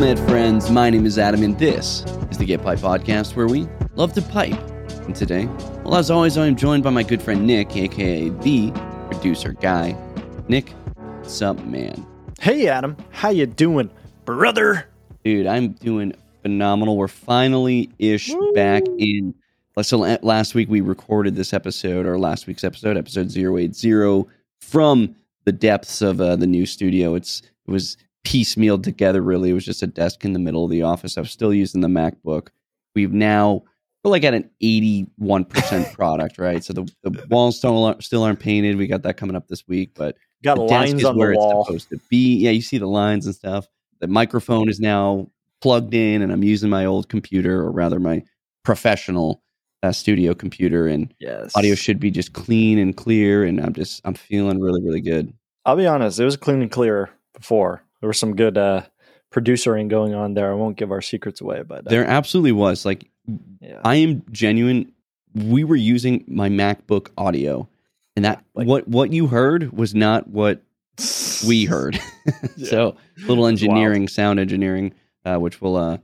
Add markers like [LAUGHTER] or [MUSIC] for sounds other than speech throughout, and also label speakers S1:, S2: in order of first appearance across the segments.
S1: Met, friends. My name is Adam, and this is the Get Piped Podcast, where we love to pipe. And today, well, as always, I'm joined by my good friend Nick, aka the producer guy. Nick, what's up, man?
S2: Hey Adam, how you doing, brother?
S1: Dude, I'm doing phenomenal. We're finally ish back in. So last week we recorded this episode, or last week's episode, episode 080, from the depths of uh, the new studio. It's it was piecemealed together. Really, it was just a desk in the middle of the office. I was still using the MacBook. We've now we're like at an 81 percent [LAUGHS] product, right? So the, the walls still aren't, still aren't painted. We got that coming up this week, but
S2: Got
S1: the
S2: lines on
S1: where
S2: the wall.
S1: it's supposed to be. Yeah, you see the lines and stuff. The microphone is now plugged in, and I'm using my old computer, or rather, my professional uh, studio computer, and
S2: Yes.
S1: audio should be just clean and clear. And I'm just I'm feeling really really good.
S2: I'll be honest, it was clean and clear before. There was some good uh, producering going on there. I won't give our secrets away, but uh,
S1: There absolutely was like
S2: yeah.
S1: I am genuine. We were using my MacBook audio, and that
S2: Like-
S1: what what you heard was not what we [LAUGHS] heard. so little engineering, sound engineering, uh, which will uh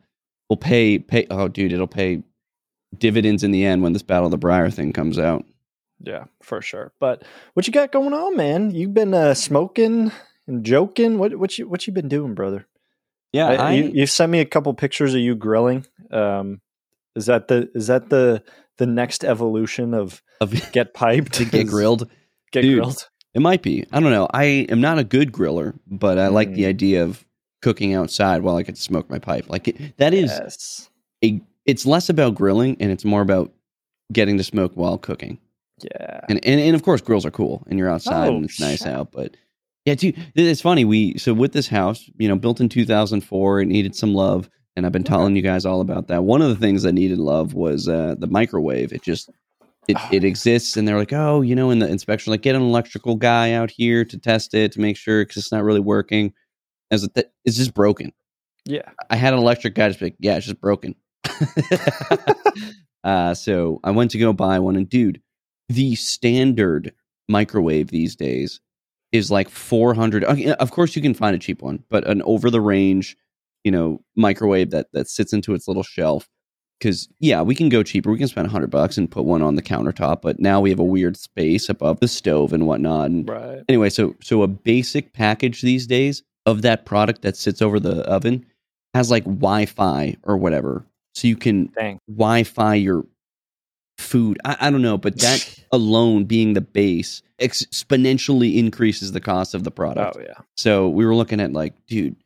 S1: will pay pay. Oh, dude, it'll pay dividends in the end when this Battle of the Briar thing comes out.
S2: yeah, for sure. But what you got going on, man? You've been uh, smoking and joking. What what you what you been doing, brother?
S1: Yeah,
S2: I, you, you sent me a couple pictures of you grilling. Um, is that the is that the the next evolution of
S1: of, [LAUGHS]
S2: get piped
S1: to get [LAUGHS] grilled.
S2: Get
S1: Dude.
S2: grilled.
S1: It might be. I don't know. I am not a good griller, but I like
S2: Mm.
S1: the idea of cooking outside while I can smoke my pipe. Like it, that is
S2: yes.
S1: a. It's less about grilling and it's more about getting to smoke while cooking.
S2: Yeah.
S1: And and, and of course, grills are cool and you're outside
S2: Oh,
S1: and it's nice
S2: shit.
S1: out. But yeah, dude, it's funny. We so with this house, you know, built in 2004, it needed some love, and I've been telling you guys all about that. One of the things that needed love was uh, the microwave. It just it,
S2: Oh.
S1: it exists, and they're like, oh, you know, in the inspection, like get an electrical guy out here to test it to make sure because it's not really working. As it, it's just broken.
S2: Yeah.
S1: I had an electric guy just be like, yeah, it's just broken. [LAUGHS] uh, so I went to go buy one, and dude, the standard microwave these days is like 400. Of course, you can find a cheap one, but an over the range, you know, microwave that that sits into its little shelf. Because yeah, we can go cheaper. We can spend 100 bucks and put one on the countertop, but now we have a weird space above the stove and whatnot. And
S2: Right.
S1: anyway, so so a basic package these days of that product that sits over the oven has like Wi-Fi or whatever, so you can
S2: Dang.
S1: Wi-Fi your food. I, I don't know, but that [LAUGHS] alone being the base exponentially increases the cost of the product.
S2: Oh yeah.
S1: So we were looking at like, dude,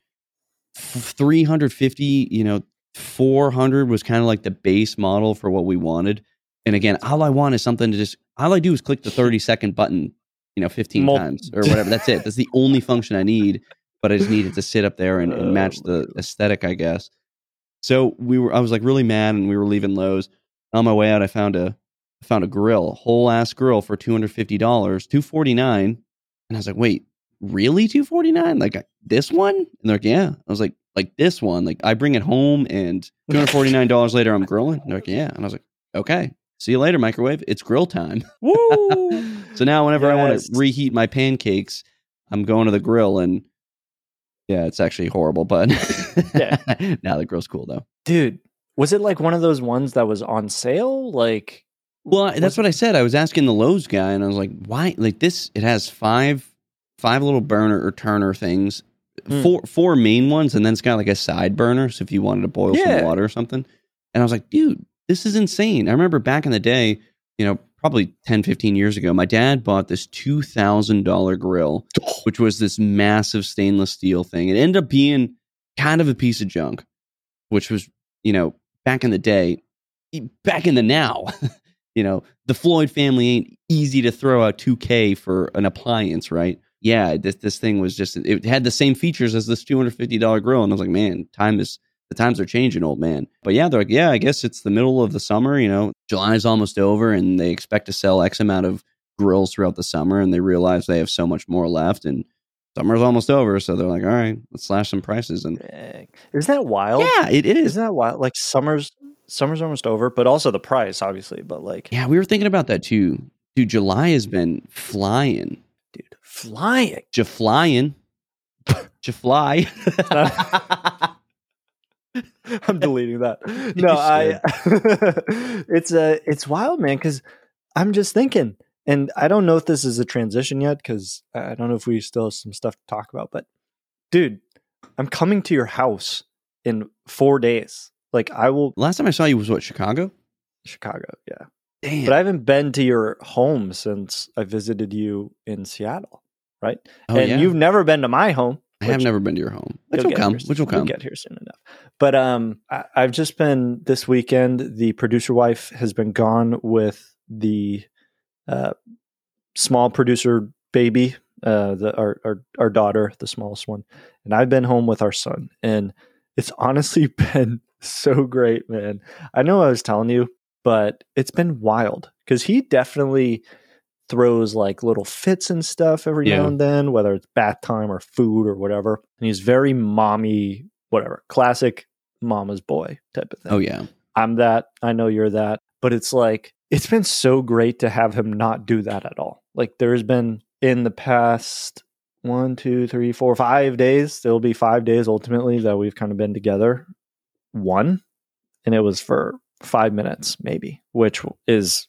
S1: 350, you know, 400 was kind of like the base model for what we wanted. And again, all I want is something to just, all I do is click the 30 second button, you know, 15
S2: Mul-
S1: times or [LAUGHS] whatever. That's it. That's the only function I need. But I just needed to sit up there and, and
S2: Oh
S1: match the aesthetic, I guess. So we were, I was like really mad and we were leaving Lowe's. On my way out, I found a, I found a grill, a whole ass grill for $250, 249 And I was like, wait, really 249 like this one? And they're like yeah. I was like like this one? Like i bring it home and $249 later i'm grilling? And they're like yeah. And i was like okay see you later microwave. It's grill time. [LAUGHS]
S2: Woo!
S1: so now whenever i want to reheat my pancakes i'm going to the grill and yeah it's actually horrible but
S2: Yeah. [LAUGHS]
S1: now the grill's cool though.
S2: Dude, was it like one of those ones that was on sale? Like
S1: well that's what i said i was asking the lowes guy and i was like why like this it has five five little burner or turner things
S2: Hmm.
S1: four four main ones and then it's got like a side burner so if you wanted to boil
S2: Yeah.
S1: some water or something and i was like dude this is insane i remember back in the day you know probably 10 15 years ago my dad bought this $2000 grill which was this massive stainless steel thing it ended up being kind of a piece of junk which was you know back in the day back in the now [LAUGHS] you know the floyd family ain't easy to throw out 2k for an appliance right? Yeah this this thing was just it had the same features as this $250 grill and i was like man time is the times are changing old man. But yeah they're like yeah i guess it's the middle of the summer you know july's almost over and they expect to sell x amount of grills throughout the summer and they realize they have so much more left and summer's almost over so they're like all right let's slash some prices and.
S2: Isn't that wild?
S1: yeah it, it is
S2: Isn't that wild? Like summer's summer's almost over, but also the price, obviously. But like,
S1: yeah we were thinking about that too dude july has been flying
S2: dude, flying.
S1: Ja flying. Ja fly. [LAUGHS]
S2: I'm deleting that. [LAUGHS] No, I. [LAUGHS] it's a. Uh, it's wild, man. Because I'm just thinking, and I don't know if this is a transition yet, because I don't know if we still have some stuff to talk about. But, dude, I'm coming to your house in four days. Like, I will.
S1: Last time I saw you was what Chicago.
S2: Chicago, yeah.
S1: Damn.
S2: But I haven't been to your home since I visited you in Seattle, right?
S1: Oh,
S2: and
S1: yeah.
S2: you've never been to my home.
S1: I have never been to your home. Which
S2: You'll
S1: come. Which will come.
S2: get here soon enough. But um, I, I've just been this weekend. The producer wife has been gone with the uh, small producer baby, uh, the our, our our daughter, the smallest one, and I've been home with our son, and it's honestly [LAUGHS] been so great, man. I know I was telling you, but it's been wild because he definitely throws like little fits and stuff every
S1: Yeah.
S2: now and then, whether it's bath time or food or whatever. And he's very mommy, whatever, classic mama's boy type of thing.
S1: Oh yeah.
S2: I'm that. I know you're that. But it's like, it's been so great to have him not do that at all. Like, there's been in the past one, two, three, four, five days, there'll be five days ultimately that we've kind of been together. One, and it was for five minutes, maybe, which is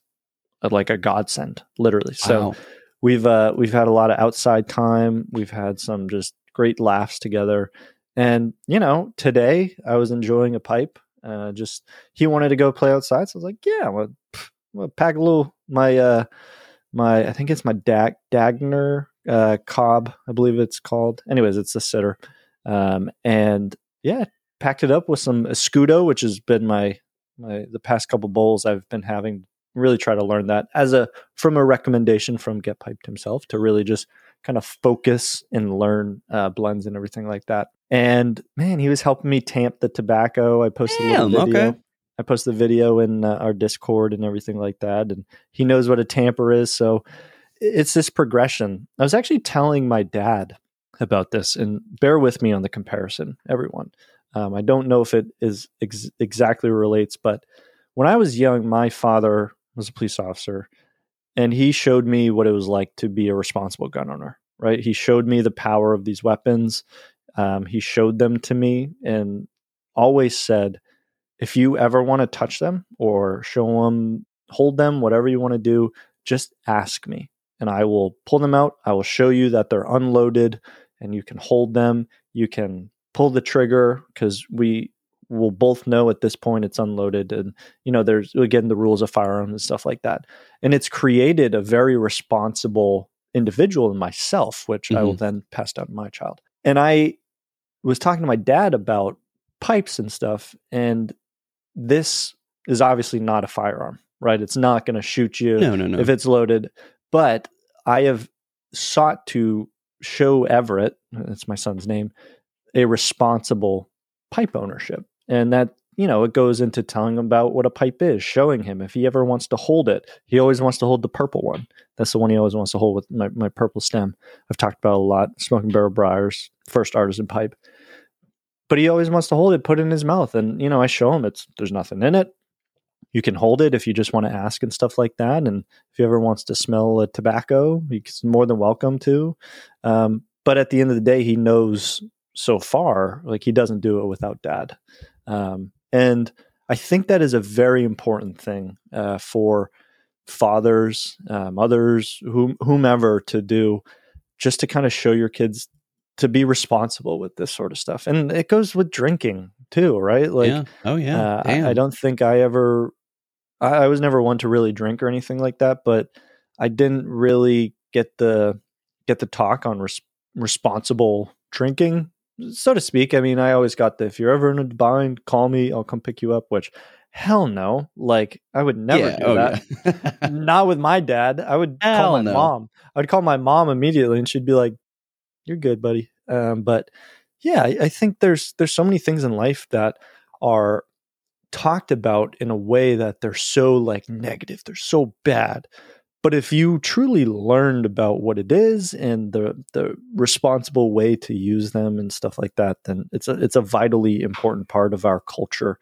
S2: like a godsend, literally. So,
S1: Wow.
S2: we've uh we've had a lot of outside time we've had some just great laughs together and you know today i was enjoying a pipe uh just he wanted to go play outside so i was like yeah i'm pff, I'm pack a little my uh my i think it's my dag dagner uh cob i believe it's called anyways it's a sitter um and yeah packed it up with some escudo which has been my my the past couple bowls i've been having really try to learn that as a from a recommendation from Get Piped himself to really just kind of focus and learn uh, blends and everything like that. And man, he was helping me tamp the tobacco. I posted a little video.
S1: okay.
S2: I posted the video in uh, our Discord and everything like that. And he knows what a tamper is. So it's this progression. I was actually telling my dad about this, and bear with me on the comparison, everyone. Um, I don't know if it is ex- exactly relates, but when I was young, my father was a police officer and he showed me what it was like to be a responsible gun owner right he showed me the power of these weapons um, he showed them to me and always said if you ever want to touch them or show them hold them whatever you want to do just ask me and i will pull them out i will show you that they're unloaded and you can hold them you can pull the trigger because we will both know at this point it's unloaded and you know there's again the rules of firearms and stuff like that and it's created a very responsible individual in myself which i will mm-hmm. then pass down to my child and i was talking to my dad about pipes and stuff and this is obviously not a firearm right? It's not going to shoot you
S1: No, no, no.
S2: if it's loaded but i have sought to show everett that's my son's name a responsible pipe ownership. And that you know it goes into telling him about what a pipe is showing him if he ever wants to hold it. He always wants to hold the purple one. That's the one he always wants to hold with my, my purple stem. I've talked about a lot smoking barrel briars first artisan pipe but he always wants to hold it put it in his mouth and you know i show him it's there's nothing in it. You can hold it if you just want to ask and stuff like that and if he ever wants to smell a tobacco he's more than welcome to. Um, but at the end of the day he knows so far like he doesn't do it without dad. Um, and i think that is a very important thing uh, for fathers uh, mothers whom, whomever to do just to kind of show your kids to be responsible with this sort of stuff and it goes with drinking too right like
S1: yeah. Oh yeah.
S2: uh, I, I don't think I ever, I, I was never one to really drink or anything like that, but I didn't really get the get the talk on res- responsible drinking, so to speak. I mean, I always got the if you're ever in a bind, call me, I'll come pick you up. Which, hell no, like I would never
S1: yeah.
S2: do
S1: oh,
S2: that.
S1: yeah. [LAUGHS]
S2: Not with my dad. I would call my
S1: no.
S2: mom. I would call my mom immediately, and she'd be like, "You're good, buddy." Um, but yeah, I, I think there's there's so many things in life that are talked about in a way that they're so like negative, they're so bad. But if you truly learned about what it is and the the responsible way to use them and stuff like that, then it's a it's a vitally important part of our culture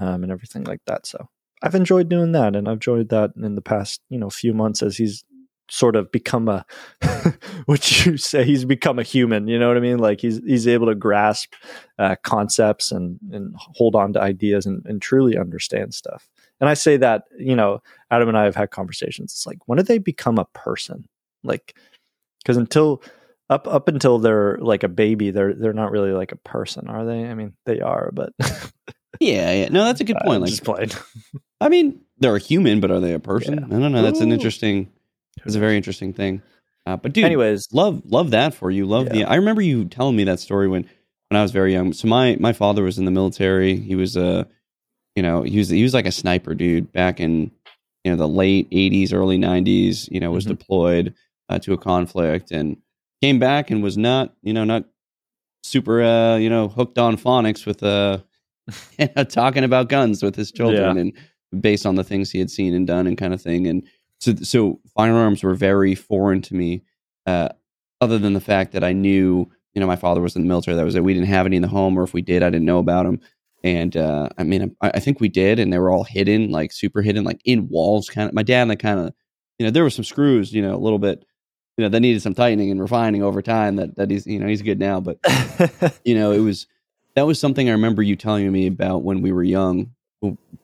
S2: um, and everything like that. So I've enjoyed doing that, and I've enjoyed that in the past you know few months as he's sort of become a [LAUGHS] what you say he's become a human you know what i mean? Like he's he's able to grasp uh, concepts and and hold on to ideas and, and truly understand stuff. And i say that you know adam and i have had conversations. It's like when do they become a person? Like because until up up until they're like a baby they're they're not really like a person are they? I mean they are but [LAUGHS]
S1: yeah yeah. No that's a good point
S2: uh,
S1: like
S2: just [LAUGHS]
S1: i mean they're a human but are they a person?
S2: Yeah.
S1: i don't know that's an interesting it's a very interesting thing. Uh, but dude
S2: anyways
S1: love love that for you love the i remember you telling me that story when when i was very young. So my my father was in the military. He was a you know he was he was like a sniper dude back in you know the late 80s early 90s you know was
S2: Mhm.
S1: deployed uh, to a conflict and came back and was not you know not super uh you know hooked on phonics with uh [LAUGHS] talking about guns with his children and based on the things he had seen and done and kind of thing. And so so firearms were very foreign to me uh other than the fact that I knew you know my father was in the military that was it we didn't have any in the home or if we did I didn't know about them and uh I mean I, I think we did and they were all hidden like super hidden like in walls kind of my dad like kind of you know there were some screws you know a little bit you know that needed some tightening and refining over time that that he's you know he's good now but [LAUGHS] you know, it was that was something I remember you telling me about when we were young.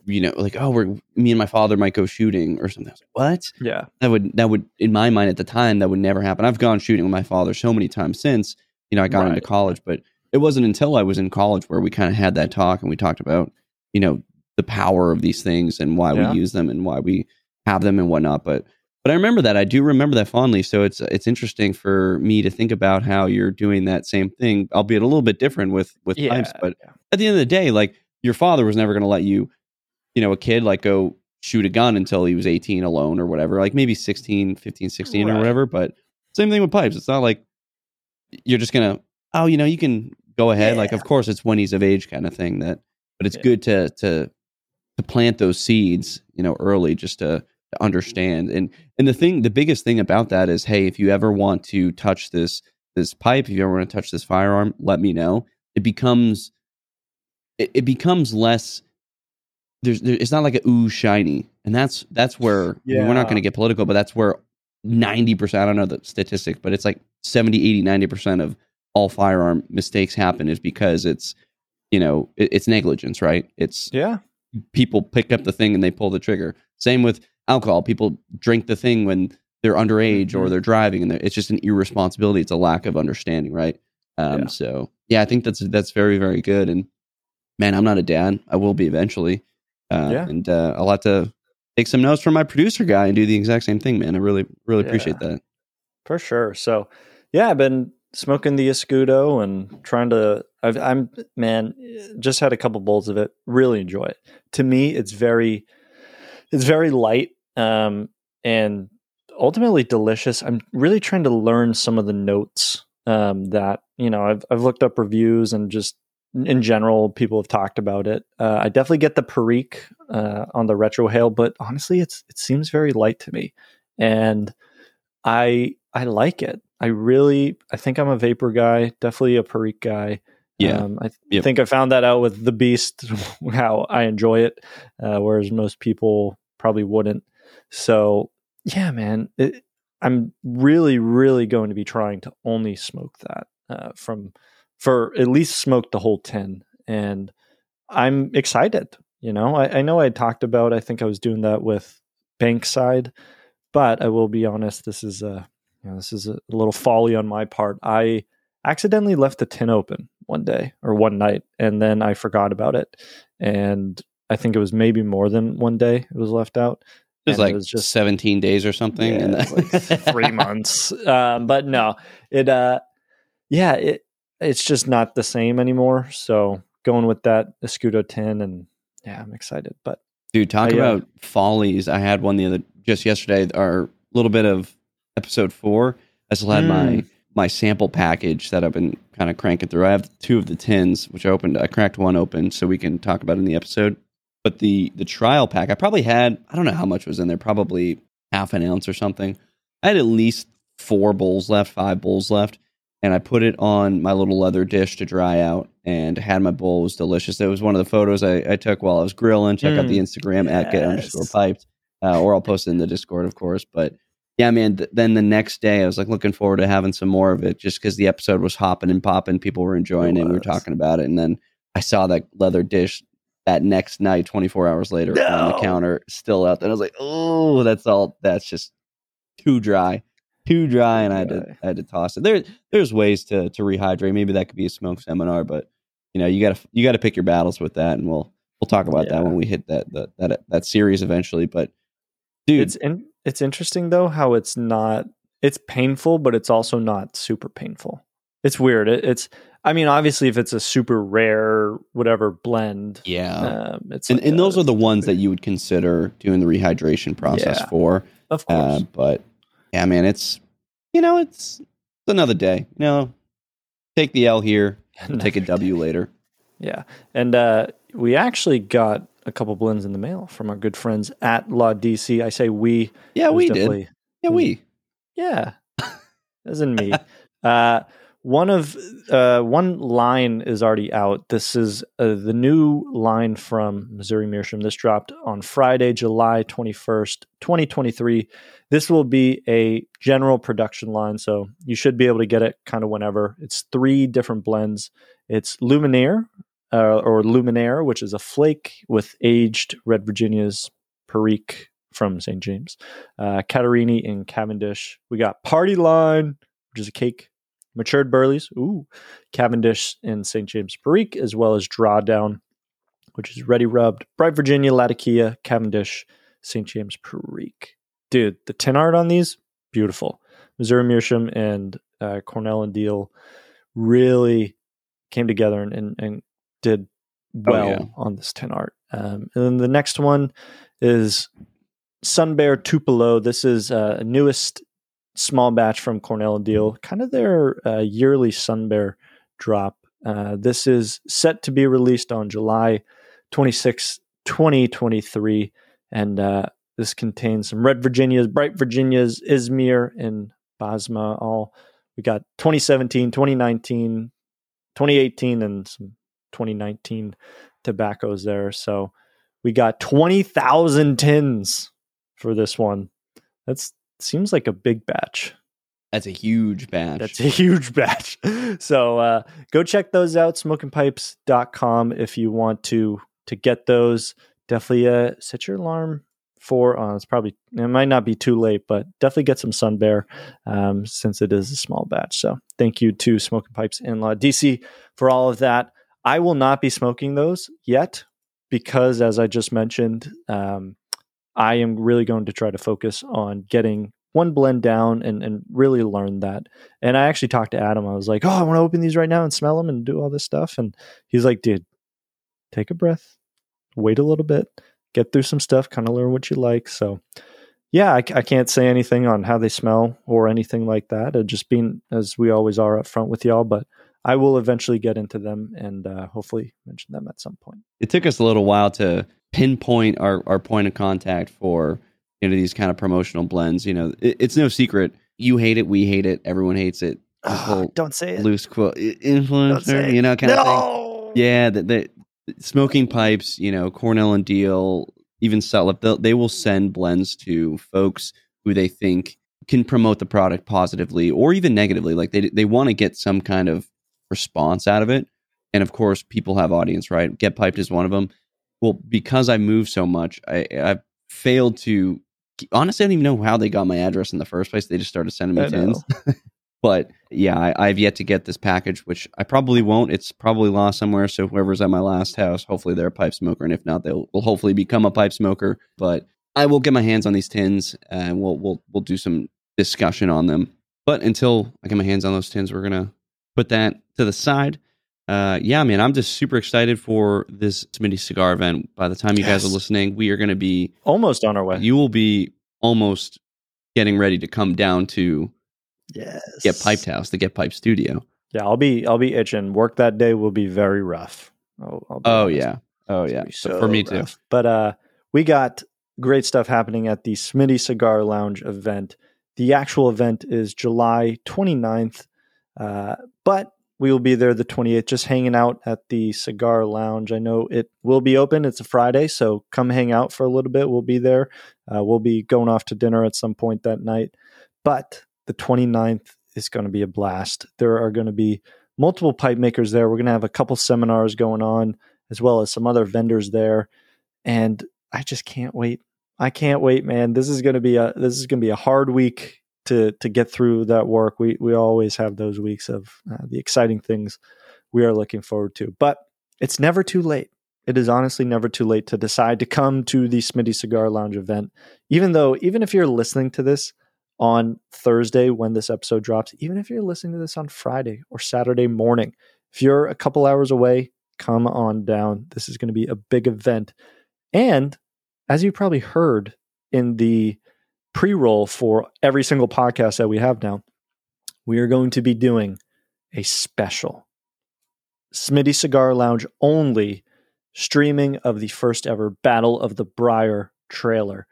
S1: You know, like oh, we're me and my father might go shooting or something. I was like, what?
S2: yeah
S1: That would that would in my mind at the time that would never happen. I've gone shooting with my father so many times since. You know, I got into college, but it wasn't until I was in college where we kind of had that talk and we talked about you know the power of these things and why
S2: Yeah.
S1: we use them and why we have them and whatnot. But but I remember that. I do remember that fondly. So it's it's interesting for me to think about how you're doing that same thing, albeit a little bit different with with
S2: yeah,
S1: pipes. But at the end of the day, like your father was never going to let you, you know, a kid like go shoot a gun until he was 18 alone or whatever, like maybe 16, 15, 16 or whatever. But same thing with pipes. It's not like you're just going to, oh, you know, you can go ahead. Like, of course, it's when he's of age kind of thing that, but it's
S2: Yeah.
S1: good to, to, to plant those seeds, you know, early just to, to understand. And, and the thing, the biggest thing about that is, hey, if you ever want to touch this, this pipe, if you ever want to touch this firearm, let me know. It becomes, it, it becomes less there's there, it's not like a ooh shiny. And that's that's where I mean, we're not going to get political but that's where 90% i don't know the statistic but it's like 70 80 90% of all firearm mistakes happen is because it's you know it, it's negligence right? It's
S2: yeah.
S1: people pick up the thing and they pull the trigger. Same with alcohol. People drink the thing when they're underage or
S2: Mhm.
S1: they're driving and they're, it's just an irresponsibility. It's a lack of understanding right? Um
S2: Yeah.
S1: so yeah i think that's that's very very good. And man i'm not a dad i will be eventually uh
S2: Yeah.
S1: and uh i'll have to take some notes from my producer guy and do the exact same thing man i really really appreciate that
S2: For sure. So, yeah, I've been smoking the Escudo and trying to. I've, I'm man, just had a couple bowls of it. Really enjoy it. To me, it's very, it's very light, um, and ultimately delicious. I'm really trying to learn some of the notes um, that you know. I've I've looked up reviews and just in general, people have talked about it. Uh, I definitely get the Perique uh, on the retrohale, but honestly, it's it seems very light to me, and I I like it. I really I think I'm a VaPer guy, definitely a Perique guy.
S1: Yeah.
S2: um, I th-
S1: Yep.
S2: think I found that out with the Beast, [LAUGHS] how I enjoy it, uh, whereas most people probably wouldn't. So yeah, man, it, I'm really really going to be trying to only smoke that uh, from for at least smoke the whole tin, and I'm excited. You know, I, I know I talked about. I think I was doing that with Bankside, but I will be honest. This is a you know, this is a little folly on my part. I accidentally left the tin open one day or one night, and then I forgot about it. And I think it was maybe more than one day it was left out.
S1: it was
S2: And
S1: like
S2: it was just
S1: 17 days or something
S2: yeah,
S1: and
S2: like three [LAUGHS] months. Um, but no, it uh, yeah, it it's just not the same anymore. So going with that Escudo tin, and yeah, I'm excited. But
S1: Dude, talk
S2: Uh, yeah.
S1: about follies. I had one the other just yesterday. Our little bit of episode four. I still had my
S2: Mm.
S1: my sample package that I've been kind of cranking through. I have two of the tins, which I opened. I cracked one open so we can talk about in the episode. But the the trial pack, I probably had. I don't know how much was in there. Probably half an ounce or something. I had at least four bowls left, five bowls left, and I put it on my little leather dish to dry out. And had my bowl. It was delicious. It was one of the photos I, I took while I was grilling. Check out
S2: Mm.
S1: the Instagram at get
S2: Yes.
S1: underscore piped, uh, or I'll post it in the Discord, of course. But yeah, man. Th- then the next day, I was like looking forward to having some more of it, just because the episode was hopping and popping, people were enjoying it,
S2: It
S1: and we were talking about it, and then I saw that leather dish that next night, 24 hours later, on the counter, still out there. I was like, oh, that's all. That's just too dry, too dry, and I had to I had to toss it. There, there's ways to to rehydrate. Maybe that could be a smoke seminar, but you know, you got to you got to pick your battles with that, and we'll we'll talk about
S2: Yeah.
S1: that when we hit that that that that series eventually. But dude,
S2: It's in, it's interesting though how it's not it's painful, but it's also not super painful. It's weird. It, it's I mean, obviously, if it's a super rare whatever blend,
S1: yeah.
S2: um, it's
S1: and,
S2: like,
S1: and
S2: uh,
S1: those are the ones that you would consider doing the rehydration process
S2: Yeah.
S1: for.
S2: of course.
S1: Uh, but yeah, man, it's you know, it's, it's another day. You know, take the L here, and take a [LAUGHS] W
S2: day.
S1: later.
S2: Yeah, and uh, we actually got a couple blends in the mail from our good friends at Laudisi. I say we.
S1: Yeah, we did. Yeah, we. [LAUGHS]
S2: Yeah, in me. [LAUGHS] uh, one of uh, one line is already out. This is uh, the new line from Missouri Meerschaum. This dropped on Friday, July twenty first, twenty twenty three. This will be a general production line, so you should be able to get it kind of whenever. It's three different blends. It's Luminaire uh, or Luminaire, which is a flake with aged Red Virginia's Perique from St. James uh, Katerini and Cavendish. We got Party Line, which is a cake. Matured Burleys, ooh, Cavendish and St. James Perique, as well as Drawdown, which is ready rubbed. Bright Virginia, Latakia, Cavendish, St. James Perique. Dude, the tin art on these, beautiful. Missouri Meerschaum and uh, Cornell and Diehl really came together and, and, and did
S1: Oh,
S2: well
S1: yeah.
S2: on this tin art. Um, and then the next one is Sun Bear Tupelo. This is uh, newest small batch from Cornell and Diehl, kind of their uh, yearly Sun Bear drop. Uh, this is set to be released on July 26, 2023. And uh, this contains some Red Virginias, Bright Virginias, Izmir, and Basma. All we got 2017, 2019, 2018, and some 2019 tobaccos there. So we got 20,000 tins for this one. That's seems like a big batch.
S1: That's a huge batch.
S2: That's a huge batch. [LAUGHS] So uh, go check those out, smokingpipes.com if you want to to get those. Definitely uh, set your alarm for uh, it's probably it might not be too late, but definitely get some sun bear um, since it is a small batch. So thank you to Smoking Pipes in Laudisi for all of that. I will not be smoking those yet because, as I just mentioned, um, I am really going to try to focus on getting one blend down and, and really learn that. And I actually talked to Adam. I was like, oh, I want to open these right now and smell them and do all this stuff. And he's like, dude, take a breath, wait a little bit, get through some stuff, kind of learn what you like. So, yeah, I, I can't say anything on how they smell or anything like that. Uh, just being as we always are up front with y'all, but I will eventually get into them and uh, hopefully mention them at some point.
S1: it took us a little while to pinpoint our, our point of contact for you know these kind of promotional blends. You know, it, it's no secret. You hate it, we hate it, everyone hates it. Whole
S2: don't say it.
S1: loose quote influencer, you know, kind of thing. Yeah, the, the smoking pipes, you know, Cornell and Diehl, even Sutliff, they will send blends to folks who they think can promote the product positively or even negatively. Like they they want to get some kind of response out of it. And of course, people have audience, right? Get piped is one of them. Well, because I move so much, I I've failed to honestly. I don't even know how they got my address in the first place. They just started sending me tins. [LAUGHS] But yeah, I, I've yet to get this package, which I probably won't. It's probably lost somewhere. So whoever's at my last house, hopefully they're a pipe smoker, and if not, they'll will hopefully become a pipe smoker. But I will get my hands on these tins, and we'll we'll we'll do some discussion on them. But until I get my hands on those tins, we're gonna put that to the side. Uh, yeah, man, I'm just super excited for this Smitty cigar event. By the time you guys are listening, we are gonna be
S2: Almost on our way.
S1: you will be almost getting ready to come down to
S2: yes.
S1: Get Piped House, the Get Piped Studio.
S2: Yeah, I'll be I'll be itching. Work that day will be very rough. I'll, I'll be
S1: Oh
S2: honest.
S1: yeah, oh yeah. So for me too.
S2: But uh, we got great stuff happening at the Smitty Cigar Lounge event. The actual event is July 29th, uh, but we will be there the 28th, just hanging out at the Cigar Lounge. I know it will be open. It's a Friday, so come hang out for a little bit. We'll be there. Uh, we'll be going off to dinner at some point that night. but the 29th is going to be a blast. There are going to be multiple pipe makers there. We're going to have a couple seminars going on, as well as some other vendors there. And I just can't wait. I can't wait, man. This is going to be a this is going to be a hard week to to get through that work. We we always have those weeks of uh, the exciting things we are looking forward to. But it's never too late. It is honestly never too late to decide to come to the Smitty Cigar Lounge event. Even though, even if you're listening to this on Thursday when this episode drops, even if you're listening to this on Friday or Saturday morning, if you're a couple hours away, come on down. This is going to be a big event. And as you probably heard in the pre roll for every single podcast that we have now, we are going to be doing a special Smitty Cigar Lounge only streaming of the first ever Battle of the Briar trailer.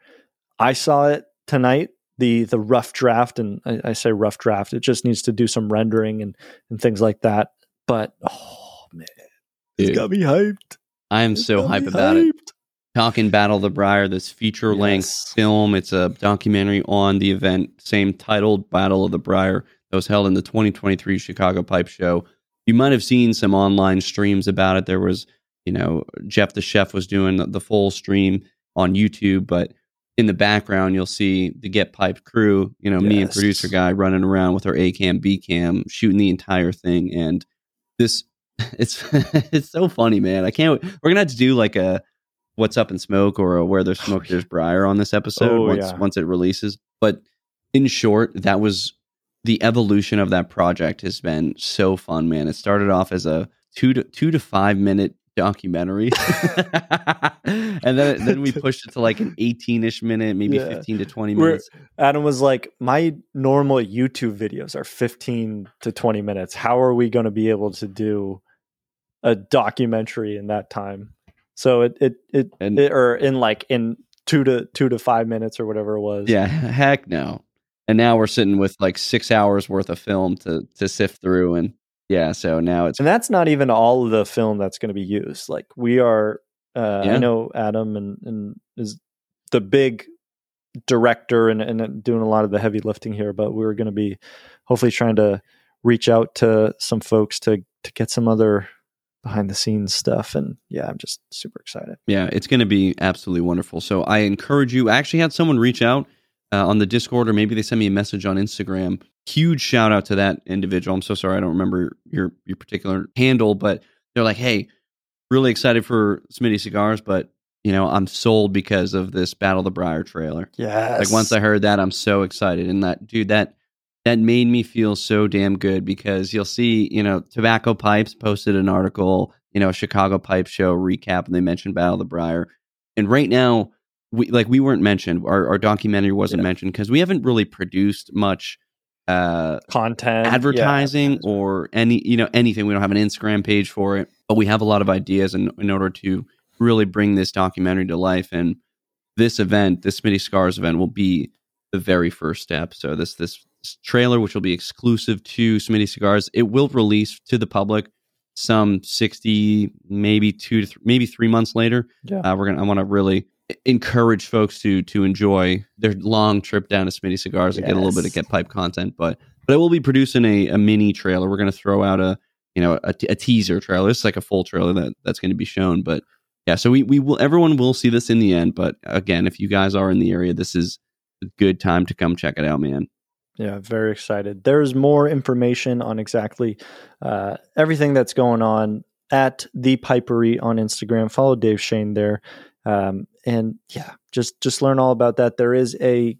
S2: I saw it tonight, the the rough draft, and I, I, say rough draft. It just needs to do some rendering and and things like that. But oh man,
S1: Dude,
S2: it's got me hyped.
S1: I am so hyped about hyped. it. Talking Battle of the Briar, this feature length yes. film. It's a documentary on the event, same titled Battle of the Briar, that was held in the 2023 Chicago Pipe Show you might have seen some online streams about it. There was, you know, Jeff the chef was doing the, full stream on YouTube, but in the background you'll see the Get Piped crew, you know, yes. me and producer guy running around with our A cam, B cam, shooting the entire thing. And this, [LAUGHS] it's [LAUGHS] it's so funny, man. I can't. We're gonna have to do like a what's up in smoke or a where oh, there's smoke oh, there's briar on this episode oh, once yeah. once it releases. But in short, that was the evolution of that project has been so fun, man. It started off as a two to two to five minute documentary, [LAUGHS] and then then we pushed it to like an eighteen ish minute, maybe yeah. fifteen to twenty minutes.
S2: Where Adam was like, "My normal YouTube videos are fifteen to twenty minutes. How are we going to be able to do a documentary in that time?" So it it it, and, it or in like in two to two to five minutes or whatever it was.
S1: Yeah, heck no and now we're sitting with like six hours worth of film to to sift through and yeah so now it's
S2: and that's not even all of the film that's going to be used like we are uh, yeah. i know adam and and is the big director and, and doing a lot of the heavy lifting here but we're going to be hopefully trying to reach out to some folks to to get some other behind the scenes stuff and yeah i'm just super excited
S1: yeah it's going to be absolutely wonderful so i encourage you i actually had someone reach out uh, on the Discord, or maybe they sent me a message on Instagram. Huge shout out to that individual. I'm so sorry I don't remember your your particular handle, but they're like, "Hey, really excited for Smitty cigars, but you know, I'm sold because of this Battle of the Briar trailer."
S2: Yeah.
S1: Like once I heard that, I'm so excited, and that dude, that that made me feel so damn good because you'll see, you know, Tobacco Pipes posted an article, you know, Chicago Pipe Show recap, and they mentioned Battle of the Briar, and right now we like we weren't mentioned. Our, our documentary wasn't yeah. mentioned because we haven't really produced much uh
S2: content
S1: advertising yeah. or any you know anything we don't have an instagram page for it but we have a lot of ideas in, in order to really bring this documentary to life and this event this smitty cigars event will be the very first step so this this trailer which will be exclusive to smitty cigars it will release to the public some 60 maybe two to th- maybe three months later yeah. Uh, we're gonna i want to really encourage folks to to enjoy their long trip down to Smitty Cigars and yes. get a little bit of get piped content. But but I will be producing a, a mini trailer. We're going to throw out a you know a, a teaser trailer. It's like a full trailer that that's going to be shown. But yeah, so we we will everyone will see this in the end. But again, if you guys are in the area, this is a good time to come check it out, man.
S2: Yeah, very excited. There's more information on exactly uh, everything that's going on at the Pipery on Instagram. Follow Dave Shane there. Um, and yeah, just just learn all about that. There is a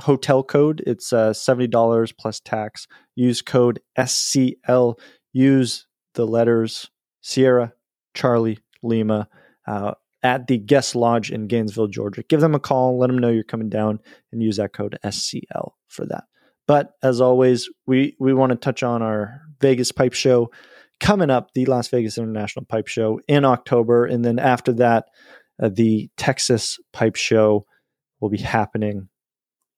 S2: hotel code. It's uh, seventy dollars plus tax. Use code SCL. Use the letters Sierra, Charlie, Lima uh, at the guest lodge in Gainesville, Georgia. Give them a call. Let them know you're coming down, and use that code SCL for that. But as always, we we want to touch on our Vegas Pipe Show coming up, the Las Vegas International Pipe Show in October, and then after that uh, the Texas Pipe Show will be happening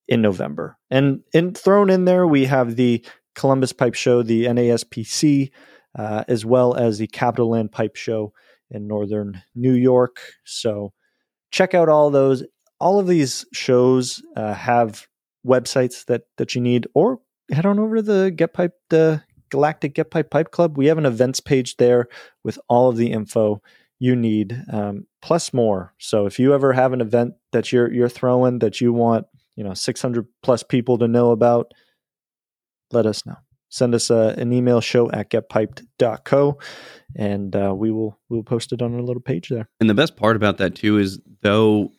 S2: in November. And in, thrown in there, we have the Columbus Pipe Show, the NASPC, uh, as well as the Capitaland Pipe Show in northern New York. So check out all those. All of these shows uh, have websites that that you need, or head on over to the Get Piped the Galactic Get Piped Pipe Club. We have an events page there with all of the info you need, um, plus more. So if you ever have an event that you're you're throwing that you want, you know, 600 plus people to know about, let us know. Send us a, an email show at getpiped.co and uh, we will we will post it on our little page there.
S1: And the best part about that too is though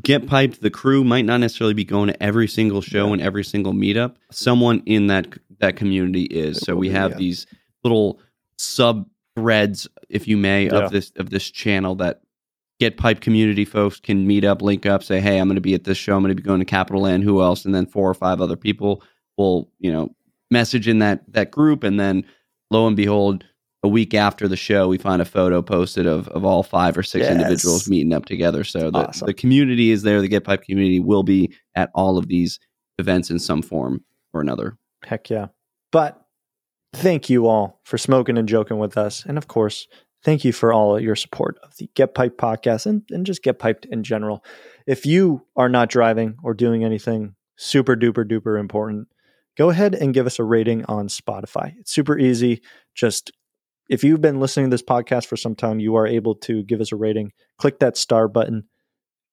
S1: Get Piped, the crew might not necessarily be going to every single show yeah. and every single meetup. Someone in that that community is. So we have yeah. these little sub threads, if you may, yeah. of this of this channel that Get Piped community folks can meet up, link up, say, "Hey, I'm going to be at this show. I'm going to be going to Capitaland. Who else?" And then four or five other people will, you know, message in that that group, and then lo and behold, a week after the show, we find a photo posted of, of all five or six yes. individuals meeting up together. So the, awesome. the community is there. The Get Piped community will be at all of these events in some form or another.
S2: Heck yeah. But thank you all for smoking and joking with us. And of course, thank you for all your support of the Get Piped podcast and, and just Get Piped in general. If you are not driving or doing anything super duper duper important, go ahead and give us a rating on Spotify. It's super easy. Just if you've been listening to this podcast for some time, you are able to give us a rating. Click that star button.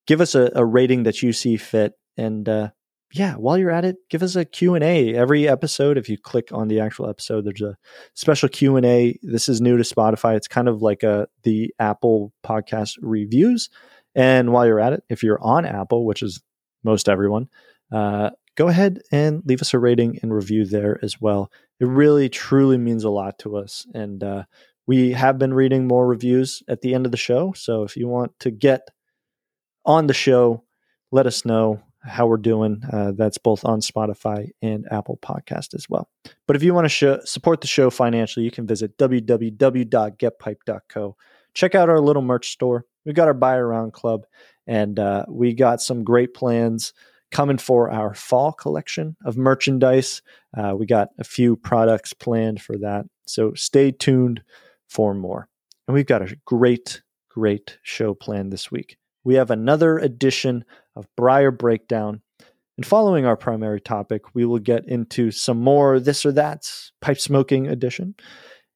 S2: Give us a, a rating that you see fit. And uh, yeah, while you're at it, give us a Q&A. Every episode, if you click on the actual episode, there's a special Q&A. This is new to Spotify. It's kind of like a, uh, the Apple podcast reviews. And while you're at it, if you're on Apple, which is most everyone, uh, go ahead and leave us a rating and review there as well. It really, truly means a lot to us. And uh, we have been reading more reviews at the end of the show. So if you want to get on the show, let us know how we're doing. Uh, that's both on Spotify and Apple Podcast as well. But if you want to support the show financially, you can visit www.getpiped.co. Check out our little merch store. We've got our buy around club, and uh, we got some great plans coming for our fall collection of merchandise. Uh, we got a few products planned for that. So stay tuned for more. And we've got a great, great show planned this week. We have another edition of Briar Breakdown. And following our primary topic, we will get into some more this or that pipe smoking edition.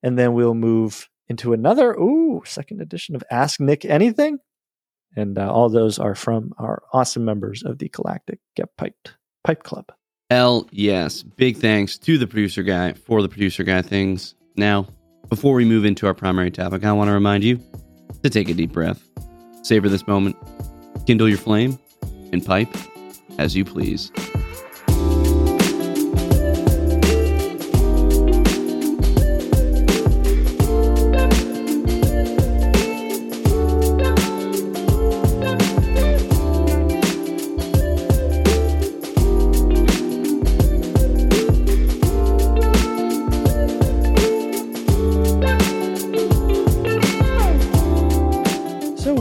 S2: And then we'll move into another, ooh, second edition of Ask Nick Anything. And uh, all those are from our awesome members of the Galactic Get Piped Pipe Club.
S1: L, yes. Big thanks to the producer guy for the producer guy things. Now, before we move into our primary topic, I want to remind you to take a deep breath, savor this moment, kindle your flame, and pipe as you please.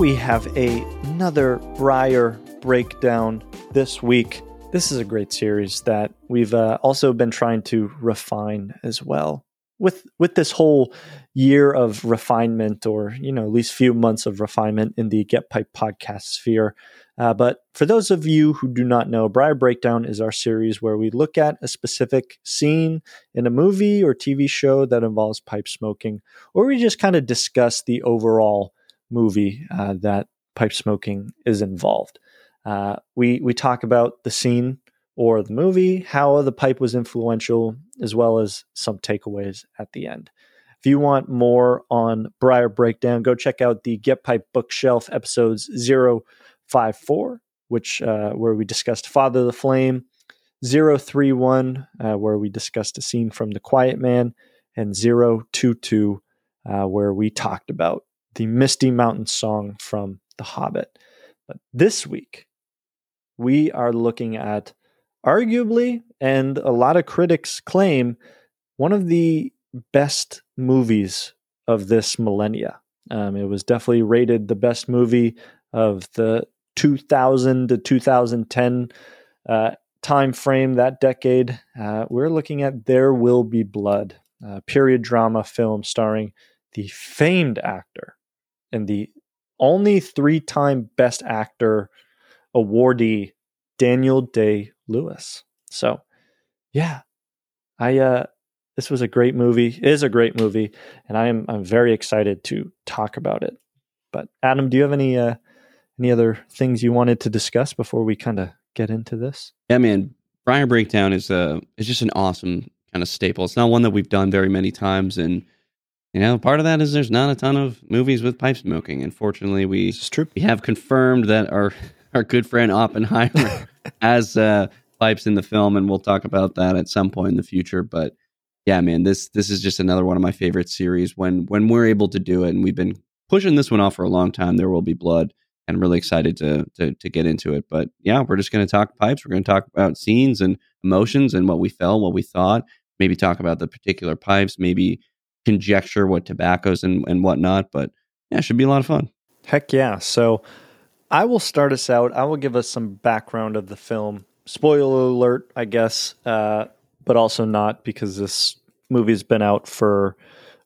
S2: Have a, another Briar breakdown this week. This is a great series that we've uh, also been trying to refine as well. With with this whole year of refinement, or you know, at least few months of refinement in the Get Piped podcast sphere. Uh, but for those of you who do not know, Briar Breakdown is our series where we look at a specific scene in a movie or TV show that involves pipe smoking, or we just kind of discuss the overall movie uh, that pipe smoking is involved. Uh, we we talk about the scene or the movie, how the pipe was influential, as well as some takeaways at the end. If you want more on Briar Breakdown, go check out the Get Piped Bookshelf episodes 054, which uh, where we discussed Father the Flame, 031, uh, where we discussed a scene from The Quiet Man, and 022, uh, where we talked about the Misty Mountain song from The Hobbit. But this week, we are looking at arguably, and a lot of critics claim, one of the best movies of this millennia. Um, it was definitely rated the best movie of the 2000 to 2010 uh, time frame that decade. Uh, we're looking at There Will Be Blood, a period drama film starring the famed actor and the only three time Best Actor awardee, Daniel Day Lewis. So, yeah, I uh, this was a great movie. It is a great movie, and I am I'm very excited to talk about it. But Adam, do you have any uh, any other things you wanted to discuss before we kind of get into this?
S1: Yeah, man. Briar Breakdown is a is just an awesome kind of staple. It's not one that we've done very many times, and you know, part of that is there's not a ton of movies with pipe smoking. Unfortunately, we
S2: this is true.
S1: We have confirmed that our [LAUGHS] our good friend Oppenheimer [LAUGHS] has uh, pipes in the film, and we'll talk about that at some point in the future. But yeah, man, this this is just another one of my favorite series. When when we're able to do it, and we've been pushing this one off for a long time. There will be blood, and I'm really excited to to to get into it. But yeah, we're just going to talk pipes. We're going to talk about scenes and emotions and what we felt, what we thought. Maybe talk about the particular pipes. Maybe conjecture what tobaccos and and whatnot. But yeah, should be a lot of fun.
S2: Heck yeah! So I will start us out. I will give us some background of the film. Spoiler alert, I guess. Uh, but also not because this movie's been out for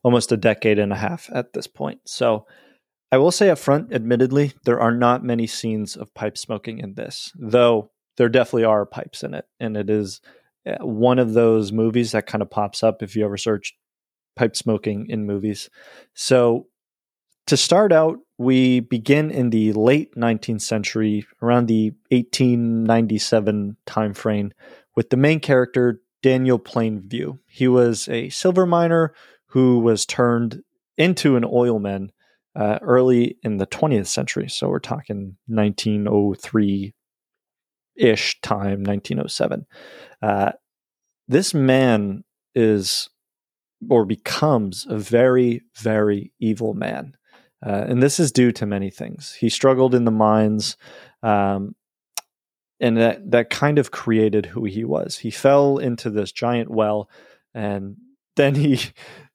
S2: almost a decade and a half at this point. So I will say up front, admittedly, there are not many scenes of pipe smoking in this, though there definitely are pipes in it. And it is uh, one of those movies that kind of pops up if you ever search pipe smoking in movies. So to start out, we begin in the late 19th century, around the 1897 timeframe, with the main character Daniel Plainview. He was a silver miner who was turned into an oilman uh, early in the 20th century. So we're talking 1903 ish time, 1907. Uh, this man is or becomes a very, very evil man. Uh, and this is due to many things. He struggled in the mines. Um, and that that kind of created who he was. He fell into this giant well, and then he,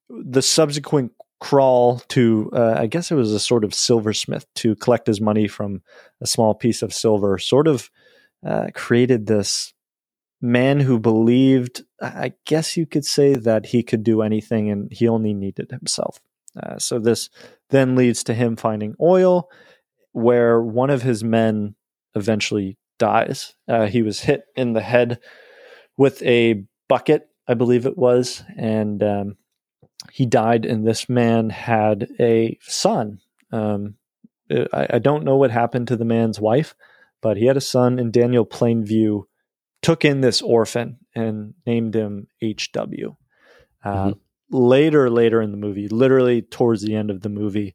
S2: the subsequent crawl to, uh, I guess it was a sort of silversmith to collect his money from a small piece of silver, sort of uh, created this man who believed, I guess you could say, that he could do anything and he only needed himself. Uh, so this then leads to him finding oil, where one of his men eventually dies. Uh, he was hit in the head with a bucket, I believe it was, and um, he died. And this man had a son. Um, I, I, don't know what happened to the man's wife, but he had a son, and Daniel Plainview took in this orphan and named him H.W. Uh, mm-hmm. Later, later in the movie, literally towards the end of the movie,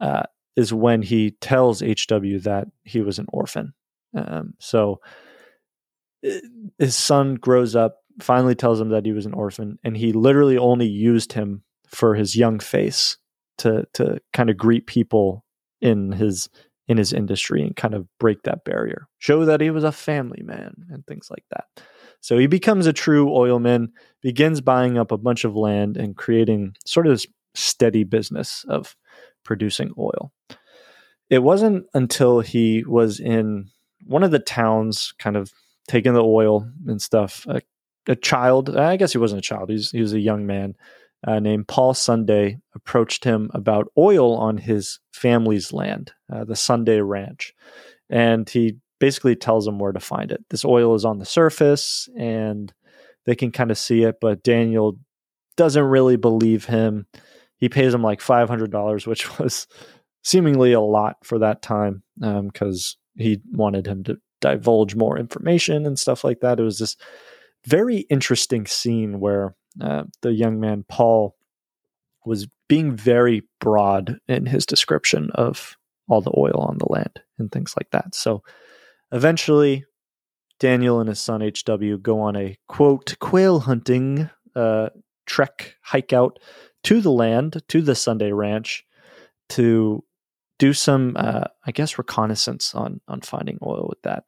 S2: uh, is when he tells HW that he was an orphan. Um, so his son grows up, finally tells him that he was an orphan, and he literally only used him for his young face to to kind of greet people in his in his industry and kind of break that barrier, show that he was a family man and things like that. So he becomes a true oilman, begins buying up a bunch of land and creating sort of this steady business of producing oil. It wasn't until he was in one of the towns kind of taking the oil and stuff. A, a child, I guess he wasn't a child, He's, he was a young man uh, named Paul Sunday, approached him about oil on his family's land, uh, the Sunday Ranch. And he basically tells him where to find it. This oil is on the surface and they can kind of see it, but Daniel doesn't really believe him. He pays him like $500, which [LAUGHS] was seemingly a lot for that time because um, he wanted him to divulge more information and stuff like that. It was this very interesting scene where uh, the young man Paul was being very broad in his description of all the oil on the land and things like that. So eventually, Daniel and his son HW go on a quote quail hunting uh, trek hike out to the land to the Sunday Ranch to do some, uh, I guess, reconnaissance on on finding oil with that.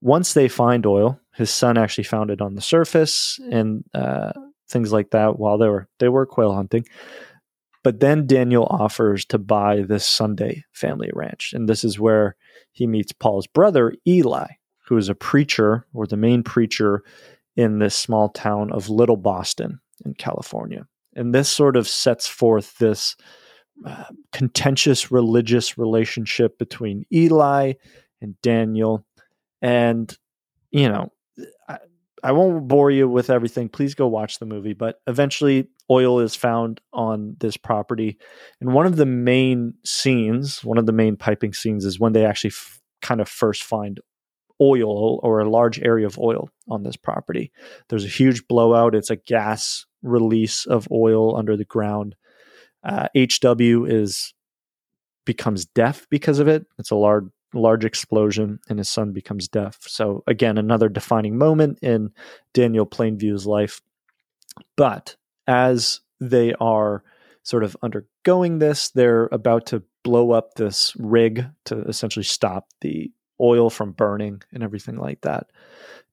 S2: Once they find oil, his son actually found it on the surface and uh, things like that while they were they were quail hunting. But then Daniel offers to buy this Sunday family ranch, and this is where he meets Paul's brother Eli, who is a preacher or the main preacher in this small town of Little Boston in California. And this sort of sets forth this uh, contentious religious relationship between Eli and Daniel. And, you know, I, won't bore you with everything. Please go watch the movie. But eventually, oil is found on this property. And one of the main scenes, one of the main piping scenes, is when they actually f- kind of first find oil or a large area of oil on this property. There's a huge blowout. It's a gas release of oil under the ground. Uh, HW is becomes deaf because of it. It's a large large explosion and his son becomes deaf. So again, another defining moment in Daniel Plainview's life. But as they are sort of undergoing this, they're about to blow up this rig to essentially stop the oil from burning and everything like that.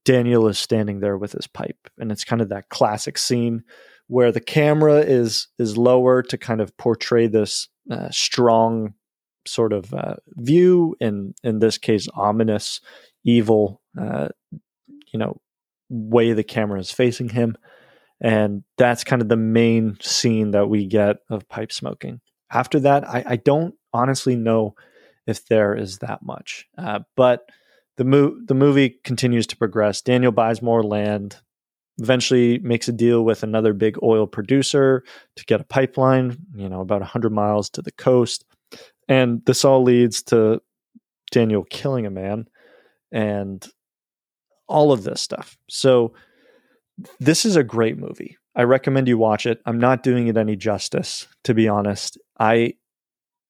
S2: Daniel is standing there with his pipe, and it's kind of that classic scene where the camera is is lower to kind of portray this uh, strong sort of uh, view, and in this case, ominous, evil, uh, you know, way the camera is facing him, and that's kind of the main scene that we get of pipe smoking. After that, I, I don't honestly know if there is that much. Uh, but the mo- the movie continues to progress. Daniel buys more land, eventually makes a deal with another big oil producer to get a pipeline, you know, about 100 miles to the coast. And this all leads to Daniel killing a man and all of this stuff. So this is a great movie. I recommend you watch it. I'm not doing it any justice, to be honest. I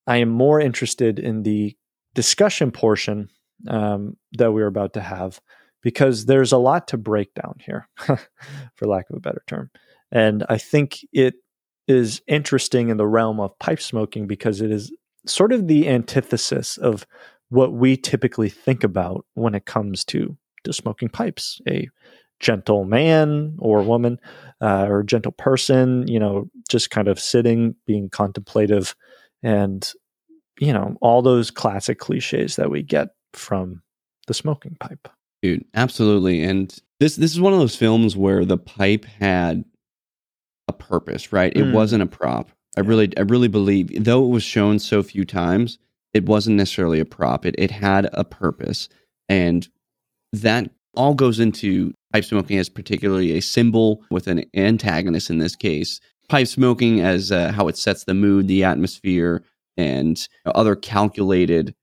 S2: I am more interested in the discussion portion um, that we're about to have because there's a lot to break down here, [LAUGHS] for lack of a better term. And I think it is interesting in the realm of pipe smoking because it is sort of the antithesis of what we typically think about when it comes to, to smoking pipes. A gentle man or woman uh, or gentle person, you know, just kind of sitting, being contemplative, and you know all those classic cliches that we get from the smoking pipe
S1: dude absolutely and this this is one of those films where the pipe had a purpose right it mm. wasn't a prop i really i really believe though it was shown so few times it wasn't necessarily a prop it, it had a purpose and that all goes into pipe smoking as particularly a symbol with an antagonist in this case pipe smoking as uh, how it sets the mood, the atmosphere, and other calculated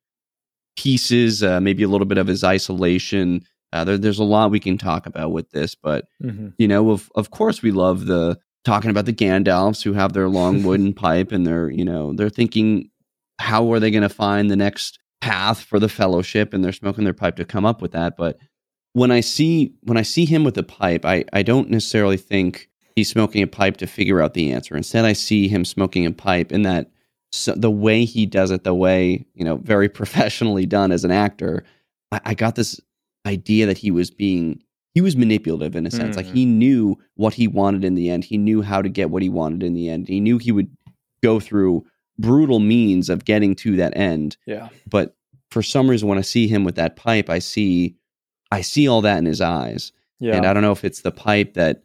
S1: pieces. Uh, maybe a little bit of his isolation. Uh, there, there's a lot we can talk about with this, but mm-hmm. you know, of of course, we love the talking about the Gandalfs who have their long [LAUGHS] wooden pipe and they're you know they're thinking how are they going to find the next path for the fellowship? And they're smoking their pipe to come up with that. But when i see when i see him with the pipe i i don't necessarily think he's smoking a pipe to figure out the answer. Instead, I see him smoking a pipe in that so the way he does it, the way, you know, very [LAUGHS] professionally done as an actor, I, I got this idea that he was being he was manipulative in a sense. Mm. Like he knew what he wanted in the end. He knew how to get what he wanted in the end. He knew he would go through brutal means of getting to that end.
S2: Yeah.
S1: But for some reason when I see him with that pipe, I see I see all that in his eyes. Yeah. And I don't know if it's the pipe that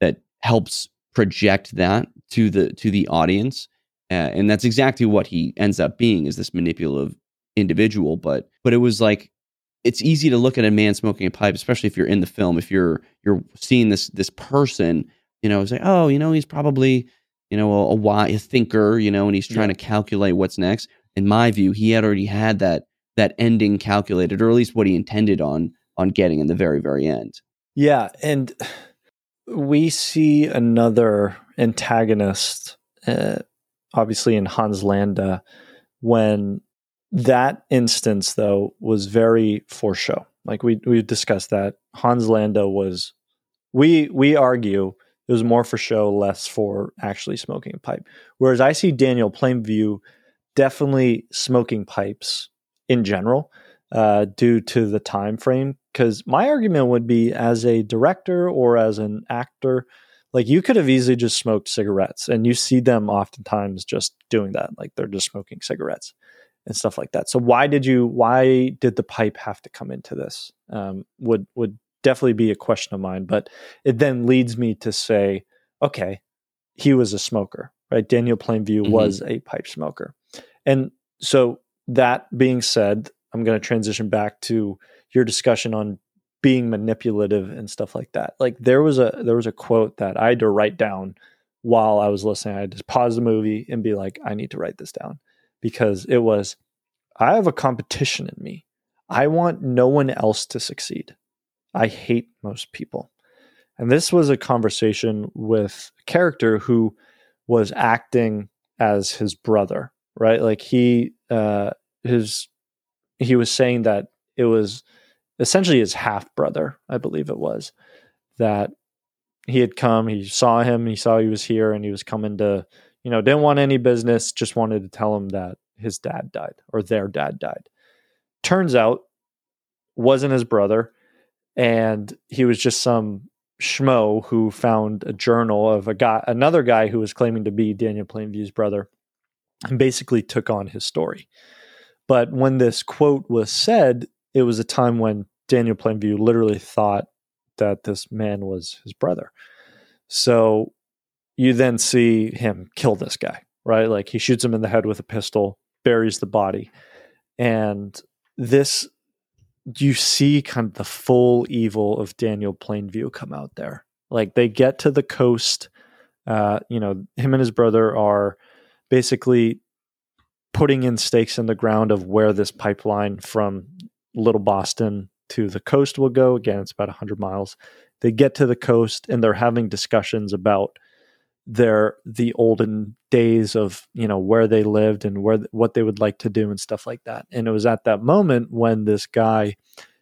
S1: that helps project that to the to the audience uh, and that's exactly what he ends up being is this manipulative individual but but it was like it's easy to look at a man smoking a pipe especially if you're in the film if you're you're seeing this this person you know like oh you know he's probably you know a, a wise thinker you know and he's trying yeah. to calculate what's next in my view he had already had that that ending calculated or at least what he intended on on getting in the very very end
S2: yeah and we see another antagonist, uh, obviously in Hans Landa, when that instance though was very for show. Like we we discussed that Hans Landa was, we we argue it was more for show, less for actually smoking a pipe. Whereas I see Daniel Plainview definitely smoking pipes in general uh, due to the time frame. Because my argument would be, as a director or as an actor, like you could have easily just smoked cigarettes, and you see them oftentimes just doing that, like they're just smoking cigarettes and stuff like that. So why did you? Why did the pipe have to come into this? Um, would would definitely be a question of mine. But it then leads me to say, okay, he was a smoker, right? Daniel Plainview mm-hmm. was a pipe smoker, and so that being said, I'm going to transition back to your discussion on being manipulative and stuff like that. Like there was a there was a quote that I had to write down while I was listening. I had to pause the movie and be like, I need to write this down because it was I have a competition in me. I want no one else to succeed. I hate most people. And this was a conversation with a character who was acting as his brother, right? Like he uh his he was saying that it was essentially his half brother, I believe it was, that he had come, he saw him, he saw he was here and he was coming to, you know, didn't want any business, just wanted to tell him that his dad died or their dad died. Turns out wasn't his brother and he was just some schmo who found a journal of a guy another guy who was claiming to be Daniel Plainview's brother and basically took on his story. But when this quote was said, it was a time when Daniel Plainview literally thought that this man was his brother. So you then see him kill this guy, right? Like he shoots him in the head with a pistol, buries the body. And this you see kind of the full evil of Daniel Plainview come out there. Like they get to the coast, uh, you know, him and his brother are basically putting in stakes in the ground of where this pipeline from Little Boston to the coast will go. Again, it's about 100 miles. They get to the coast and they're having discussions about their the olden days of you know where they lived and where what they would like to do and stuff like that. And it was at that moment when this guy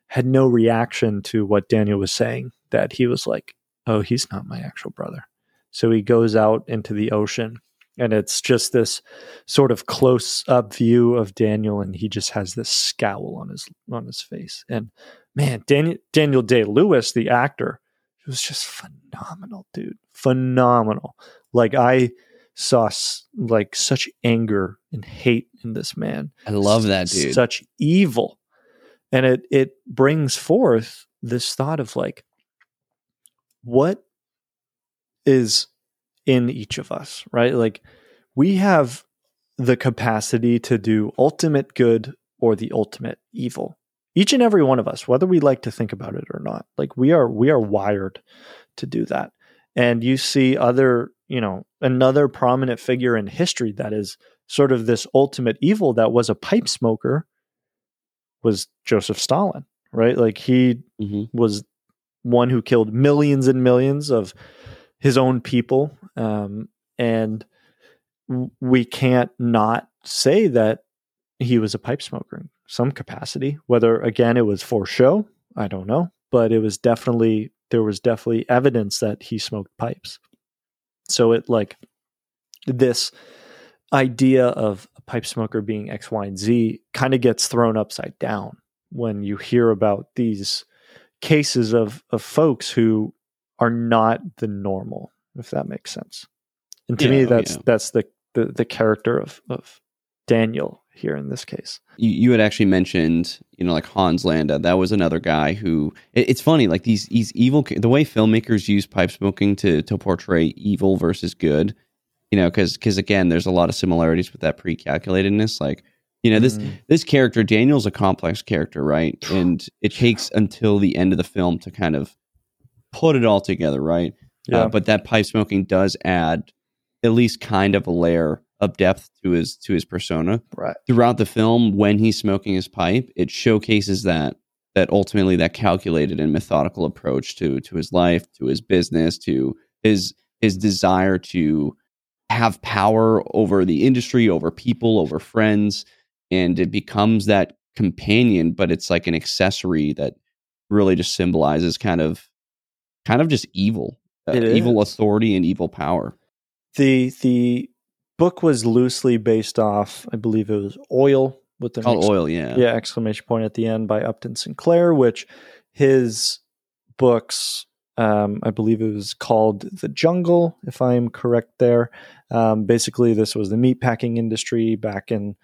S2: had no reaction to what Daniel was saying that he was like, "Oh, he's not my actual brother." So he goes out into the ocean and it's just this sort of close up view of Daniel and he just has this scowl on his on his face and man Daniel Daniel Day Lewis the actor was just phenomenal dude. Phenomenal. Like I saw like such anger and hate in this man.
S1: I love that dude.
S2: such evil. And it it brings forth this thought of like what is in each of us, right? Like we have the capacity to do ultimate good or the ultimate evil. Each and every one of us, whether we like to think about it or not, like we are we are wired to do that. And you see other, you know, another prominent figure in history that is sort of this ultimate evil that was a pipe smoker was Joseph Stalin, right? Like he mm-hmm. was one who killed millions and millions of his own people um, and we can't not say that he was a pipe smoker some capacity. Whether again it was for show, I don't know, but it was definitely there was definitely evidence that he smoked pipes. So it like this idea of a pipe smoker being X, Y, and Z kind of gets thrown upside down when you hear about these cases of of folks who are not the normal if that makes sense. And to yeah, me, that's yeah. that's the, the the character of of Daniel here in this case.
S1: You you had actually mentioned you know like Hans Landa. That was another guy who it, it's funny like these these evil the way filmmakers use pipe smoking to to portray evil versus good. You know, because because again, there's a lot of similarities with that pre-calculatedness. Like you know this mm. this character Daniel's a complex character, right? [SIGHS] And it takes until the end of the film to kind of put it all together, right? Uh, yeah. Uh, but that pipe smoking does add at least kind of a layer of depth to his to his persona.
S2: Right.
S1: Throughout the film, when he's smoking his pipe, it showcases that that ultimately that calculated and methodical approach to to his life, to his business, to his his desire to have power over the industry, over people, over friends, and it becomes that companion, but it's like an accessory that really just symbolizes kind of kind of just evil uh, evil authority and evil power.
S2: The the book was loosely based off, I believe it was Oil with the
S1: ex- Oil, yeah,
S2: yeah exclamation point at the end by Upton Sinclair, which his books. Um, I believe it was called The Jungle, if I'm correct there. Um, basically, this was the meatpacking industry back in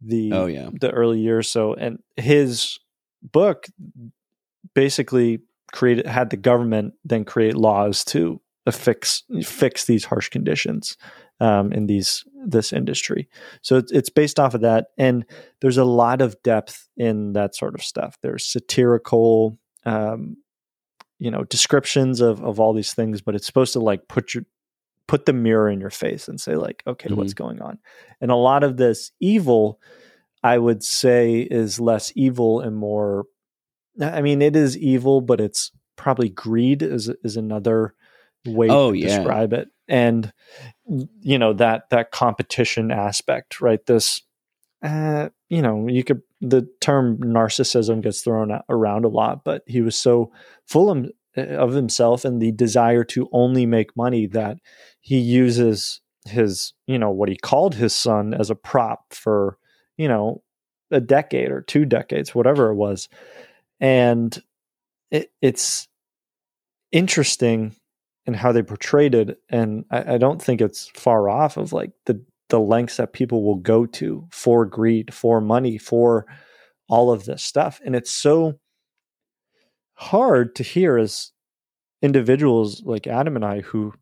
S2: the
S1: oh, yeah.
S2: the early years. So, and his book basically created had the government then create laws to fix fix these harsh conditions um, in these this industry. So it's, it's based off of that, and there's a lot of depth in that sort of stuff. There's satirical um, you know descriptions of of all these things, but it's supposed to like put your put the mirror in your face and say like, okay, mm-hmm. what's going on? And a lot of this evil, I would say, is less evil and more. I mean, it is evil, but it's probably greed is is another way oh, to yeah. describe it and you know that that competition aspect right? This uh, you know you could the term narcissism gets thrown around a lot but he was so full of, himself and the desire to only make money that he uses his you know what he called his son as a prop for you know a decade or two decades whatever it was. And it, it's interesting in how they portrayed it, and I, I don't think it's far off of like the the lengths that people will go to for greed, for money, for all of this stuff, and it's so hard to hear as individuals like Adam and I who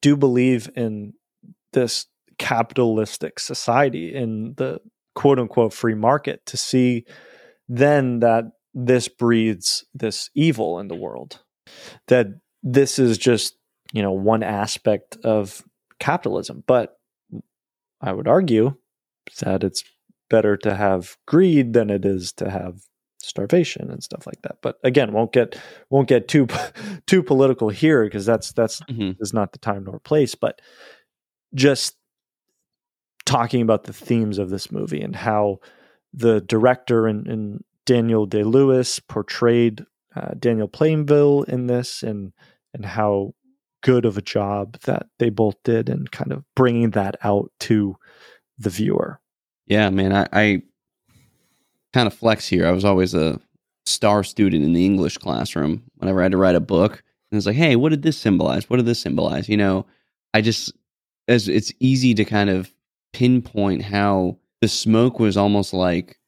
S2: do believe in this capitalistic society in the quote unquote free market to see then that this breeds this evil in the world that this is just you know one aspect of capitalism but i would argue that it's better to have greed than it is to have starvation and stuff like that but again won't get won't get too [LAUGHS] too political here because that's that's mm-hmm. is not the time nor place but just talking about the themes of this movie and how the director and, and daniel day lewis portrayed uh, Daniel Plainview in this, and and how good of a job that they both did, and kind of bringing that out to the viewer.
S1: Yeah, man, I, I kind of flex here. I was always a star student in the English classroom. Whenever I had to write a book, and it's like, hey, what did this symbolize? What did this symbolize? You know, I just as it's easy to kind of pinpoint how the smoke was almost like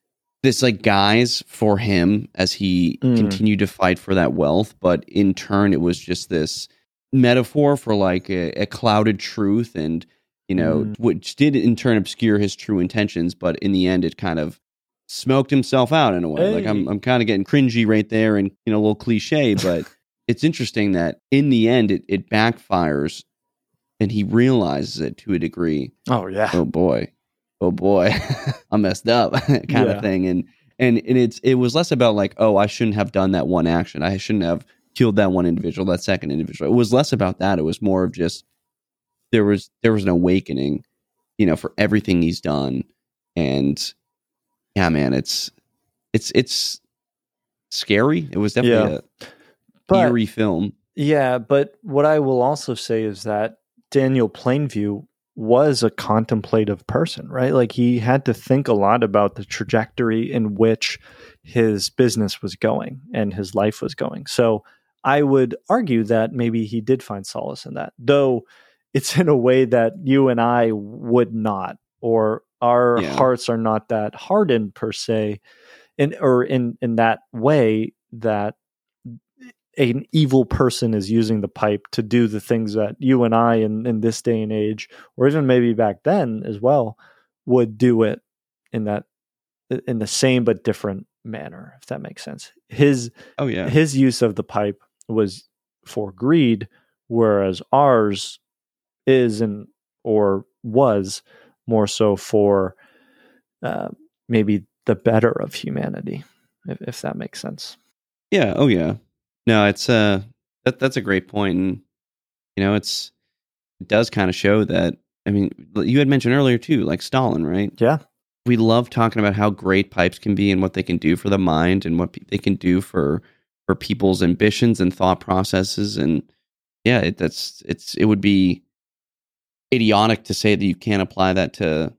S1: this like guise for him as he mm. continued to fight for that wealth but in turn it was just this metaphor for like a, a clouded truth and you know mm. which did in turn obscure his true intentions but in the end it kind of smoked himself out in a way hey. like i'm, I'm kind of getting cringy right there and you know a little cliche [LAUGHS] but it's interesting that in the end it, it backfires and he realizes it to a degree
S2: oh yeah
S1: oh boy oh boy, [LAUGHS] I messed up [LAUGHS] kind yeah. of thing. And and and it's it was less about like, oh, I shouldn't have done that one action. I shouldn't have killed that one individual, that second individual. It was less about that. It was more of just there was there was an awakening, you know, for everything he's done. And yeah, man, it's it's it's scary. It was definitely yeah. a but, eerie film.
S2: Yeah, but what I will also say is that Daniel Plainview was a contemplative person, right? Like he had to think a lot about the trajectory in which his business was going and his life was going. So I would argue that maybe he did find solace in that, though it's in a way that you and I would not, or our yeah. hearts are not that hardened per se, in or in in that way that an evil person is using the pipe to do the things that you and I in, in this day and age, or even maybe back then as well, would do it in that in the same but different manner, if that makes sense. His
S1: oh yeah,
S2: his use of the pipe was for greed, whereas ours is and or was more so for uh, maybe the better of humanity, if, if that makes sense.
S1: Yeah. Oh yeah. No, it's uh that that's a great point, and you know, it's it does kind of show that. I mean, you had mentioned earlier too, like Stalin, right?
S2: Yeah.
S1: We love talking about how great pipes can be and what they can do for the mind and what they can do for for people's ambitions and thought processes. And yeah, it, that's it's it would be idiotic to say that you can't apply that to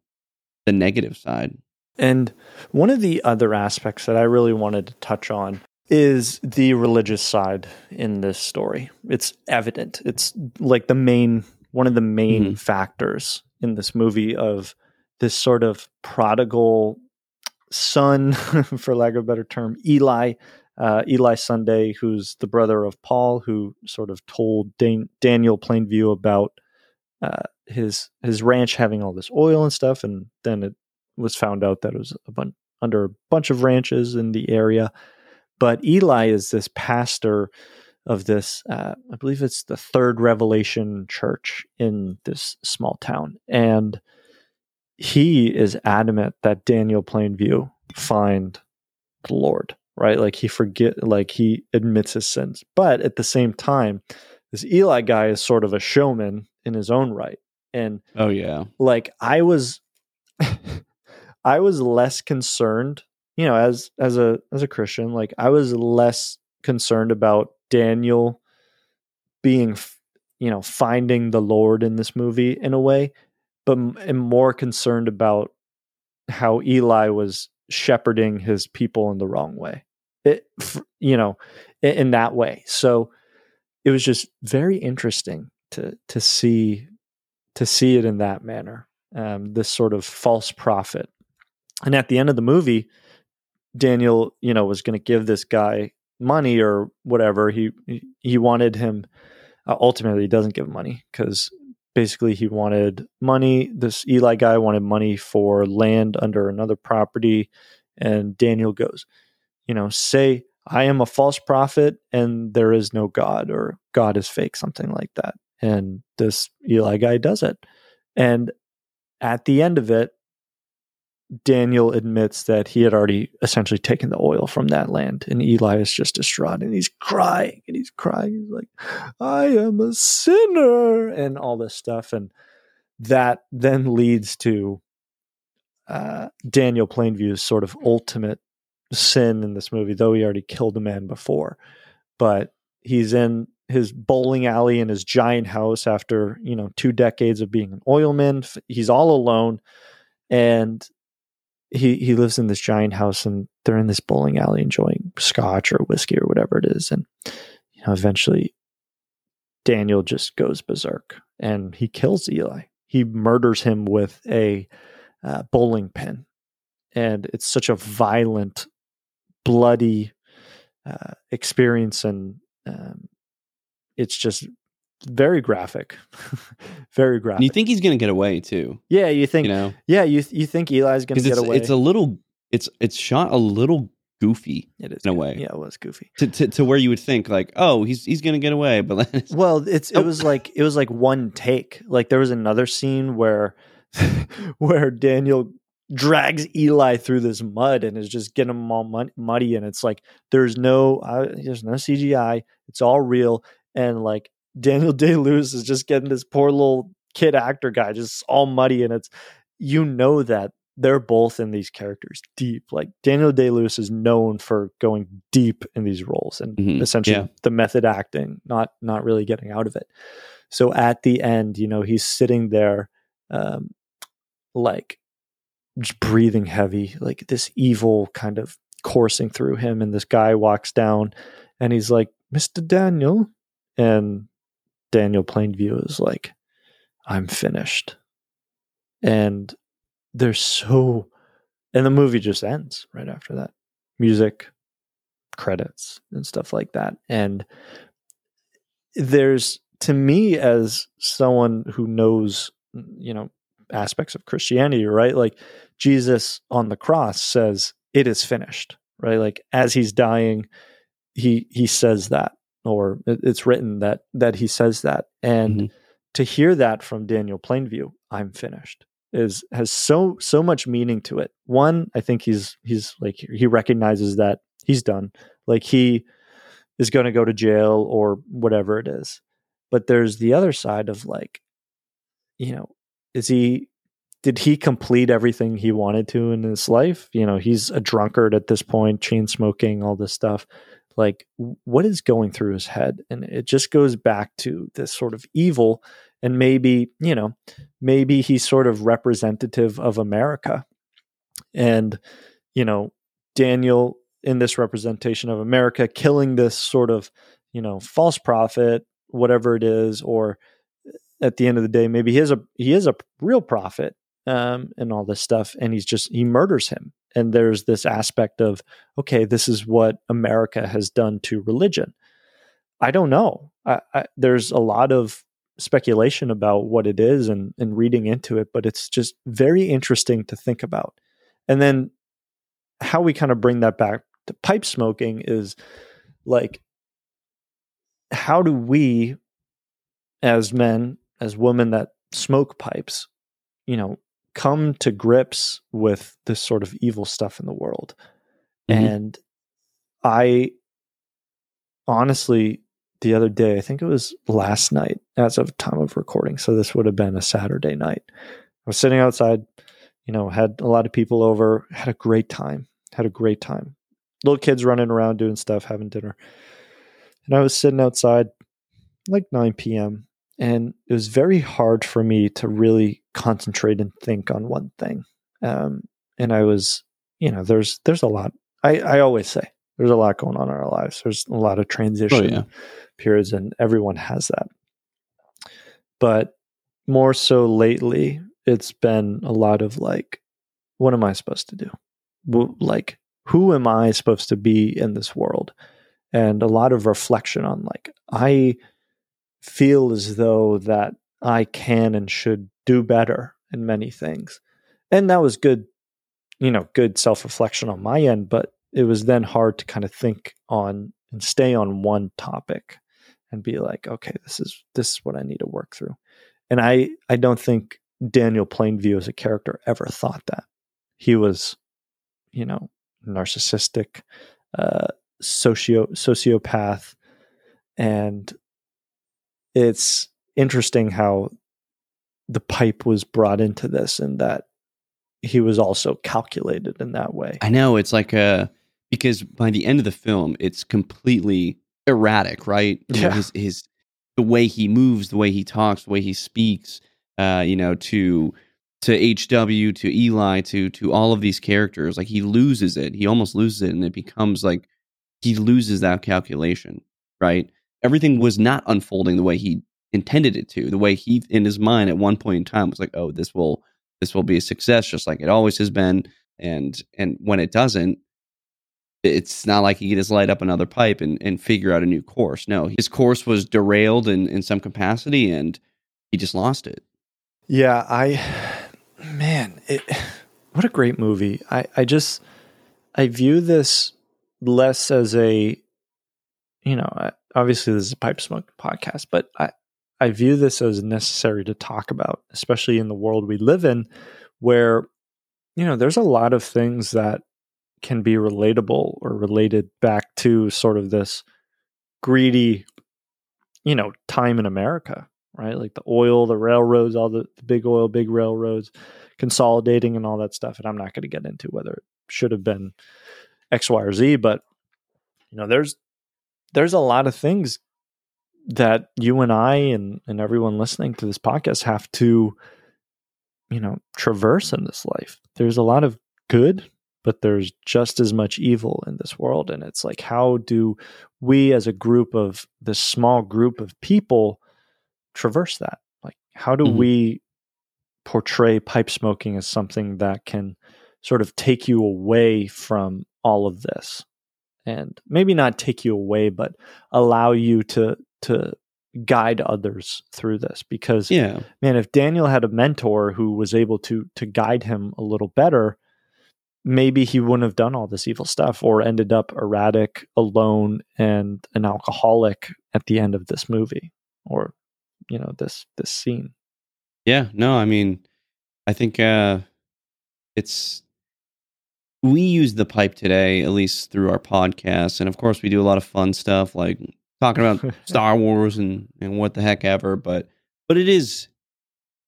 S1: the negative side.
S2: And one of the other aspects that I really wanted to touch on is the religious side in this story. It's evident. It's like the main one of the main mm-hmm. factors in this movie of this sort of prodigal son, [LAUGHS] for lack of a better term, Eli, uh, Eli Sunday, who's the brother of Paul, who sort of told Dan- Daniel Plainview about uh, his his ranch having all this oil and stuff, and then it was found out that it was a bun- under a bunch of ranches in the area but Eli is this pastor of this, uh, I believe it's the Third Revelation Church in this small town, and he is adamant that Daniel Plainview find the Lord, right? Like he forget, like he admits his sins, but at the same time, this Eli guy is sort of a showman in his own right, and
S1: oh yeah,
S2: like I was, [LAUGHS] I was less concerned, you know, as as a as a Christian, like I was less concerned about Daniel being, you know, finding the Lord in this movie in a way, but am more concerned about how Eli was shepherding his people in the wrong way. It, you know, in, that way. So it was just very interesting to to see to see it in that manner. Um, this sort of false prophet, and at the end of the movie, Daniel, you know, was going to give this guy money or whatever. He he wanted him. Uh, ultimately, he doesn't give money because basically he wanted money. This Eli guy wanted money for land under another property, and Daniel goes, you know, say I am a false prophet and there is no God or God is fake, something like that. And this Eli guy does it. And at the end of it, Daniel admits that he had already essentially taken the oil from that land. And Eli is just distraught and he's crying and he's crying. He's like, I am a sinner and all this stuff. And that then leads to uh, Daniel Plainview's sort of ultimate sin in this movie, though he already killed a man before. But he's in his bowling alley in his giant house after, you know, two decades of being an oilman. He's all alone. And he he lives in this giant house and they're in this bowling alley enjoying scotch or whiskey or whatever it is. And you know, eventually Daniel just goes berserk and he kills Eli. He murders him with a uh, bowling pin. And it's such a violent bloody uh, experience, and um, it's just very graphic, [LAUGHS] very graphic.
S1: You think he's going to get away too?
S2: Yeah, you think.
S1: You know,
S2: yeah, you you think Eli's going to get away?
S1: It's a little. It's it's shot a little goofy.
S2: It is
S1: in a way.
S2: Yeah, it was goofy.
S1: To, to, to where you would think like, oh, he's he's going to get away, but [LAUGHS]
S2: well, it's it was [LAUGHS] like it was like one take. Like there was another scene where where Daniel drags Eli through this mud and is just getting him all muddy. And it's like there's no uh, there's no CGI. It's all real. And like Daniel Day Lewis is just getting this poor little kid actor guy just all muddy. And it's you know that they're both in these characters deep. Like Daniel Day Lewis is known for going deep in these roles and mm-hmm. essentially yeah. the method acting, not not really getting out of it. So at the end, you know, he's sitting there um, like just breathing heavy, like this evil kind of coursing through him. And this guy walks down and he's like, Mr. Daniel. And Daniel Plainview is like, I'm finished. And they're so, and the movie just ends right after that. Music, credits, and stuff like that. And there's, to me, as someone who knows, you know, aspects of Christianity, right? Like Jesus on the cross says, "It is finished," right? Like as he's dying, he he says that, or it's written that that he says that, and mm-hmm. to hear that from Daniel Plainview, "I'm finished," is has so so much meaning to it. One, I think he's he's like he recognizes that he's done, like he is going to go to jail or whatever it is. But there's the other side of like, you know, is he did he complete everything he wanted to in his life? You know, he's a drunkard at this point, chain smoking, all this stuff. Like, what is going through his head? And it just goes back to this sort of evil. And maybe, you know, maybe he's sort of representative of America. And, you know, Daniel in this representation of America killing this sort of, you know, false prophet, whatever it is, or at the end of the day, maybe he is a he is a real prophet um, and all this stuff, and he's just he murders him. And there's this aspect of okay, this is what America has done to religion. I don't know. I, I, there's a lot of speculation about what it is and, and reading into it, but it's just very interesting to think about. And then how we kind of bring that back to pipe smoking is like how do we as men as women that smoke pipes you know come to grips with this sort of evil stuff in the world. Mm-hmm. and i honestly the other day i think it was last night as of time of recording so this would have been a saturday night i was sitting outside you know had a lot of people over had a great time had a great time. Little kids running around doing stuff having dinner. And i was sitting outside like 9 p.m and it was very hard for me to really concentrate and think on one thing. Um, and I was, you know, there's there's a lot. I, I always say there's a lot going on in our lives. There's a lot of transition oh, yeah. periods, and everyone has that. But more so lately, it's been a lot of like, what am I supposed to do? Like, who am I supposed to be in this world? And a lot of reflection on like, I feel as though that I can and should do better in many things. And that was good, you know, good self reflection on my end, but it was then hard to kind of think on and stay on one topic and be like, okay, this is this is what I need to work through. And I I don't think Daniel Plainview as a character ever thought that. He was, you know, narcissistic, uh socio sociopath and it's interesting how the pipe was brought into this and that he was also calculated in that way.
S1: I know it's like a because by the end of the film, it's completely erratic, right? You
S2: yeah.
S1: Know, his his the way he moves, the way he talks, the way he speaks, uh, you know, to to HW, to Eli, to to all of these characters, like he loses it. He almost loses it, and it becomes like he loses that calculation, right? Everything was not unfolding the way he intended it to. The way he, in his mind, at one point in time, was like, "Oh, this will this will be a success, just like it always has been." And and when it doesn't, it's not like he can just light up another pipe and, and figure out a new course. No, his course was derailed in, in some capacity and he just lost it.
S2: Yeah, I man, it what a great movie. I, I just I view this less as a you know, obviously this is a pipe smoke podcast, but I, I view this as necessary to talk about, especially in the world we live in, where, you know, there's a lot of things that can be relatable or related back to sort of this greedy, you know, time in America, right? Like the oil, the railroads, all the, the big oil, big railroads consolidating and all that stuff. And I'm not going to get into whether it should have been X, Y, or Z, but you know, there's there's a lot of things that you and I and, and everyone listening to this podcast have to, you know, traverse in this life. There's a lot of good, but there's just as much evil in this world. And it's like, how do we as a group of this small group of people traverse that? Like, how do mm-hmm. we portray pipe smoking as something that can sort of take you away from all of this? And maybe not take you away, but allow you to to guide others through this. Because
S1: yeah,
S2: man, if Daniel had a mentor who was able to to guide him a little better, maybe he wouldn't have done all this evil stuff or ended up erratic, alone, and an alcoholic at the end of this movie or you know this this scene.
S1: Yeah, no, I mean, I think uh it's we use the pipe today, at least through our podcast, and of course we do a lot of fun stuff like talking about [LAUGHS] Star Wars and and what the heck ever. But but it is,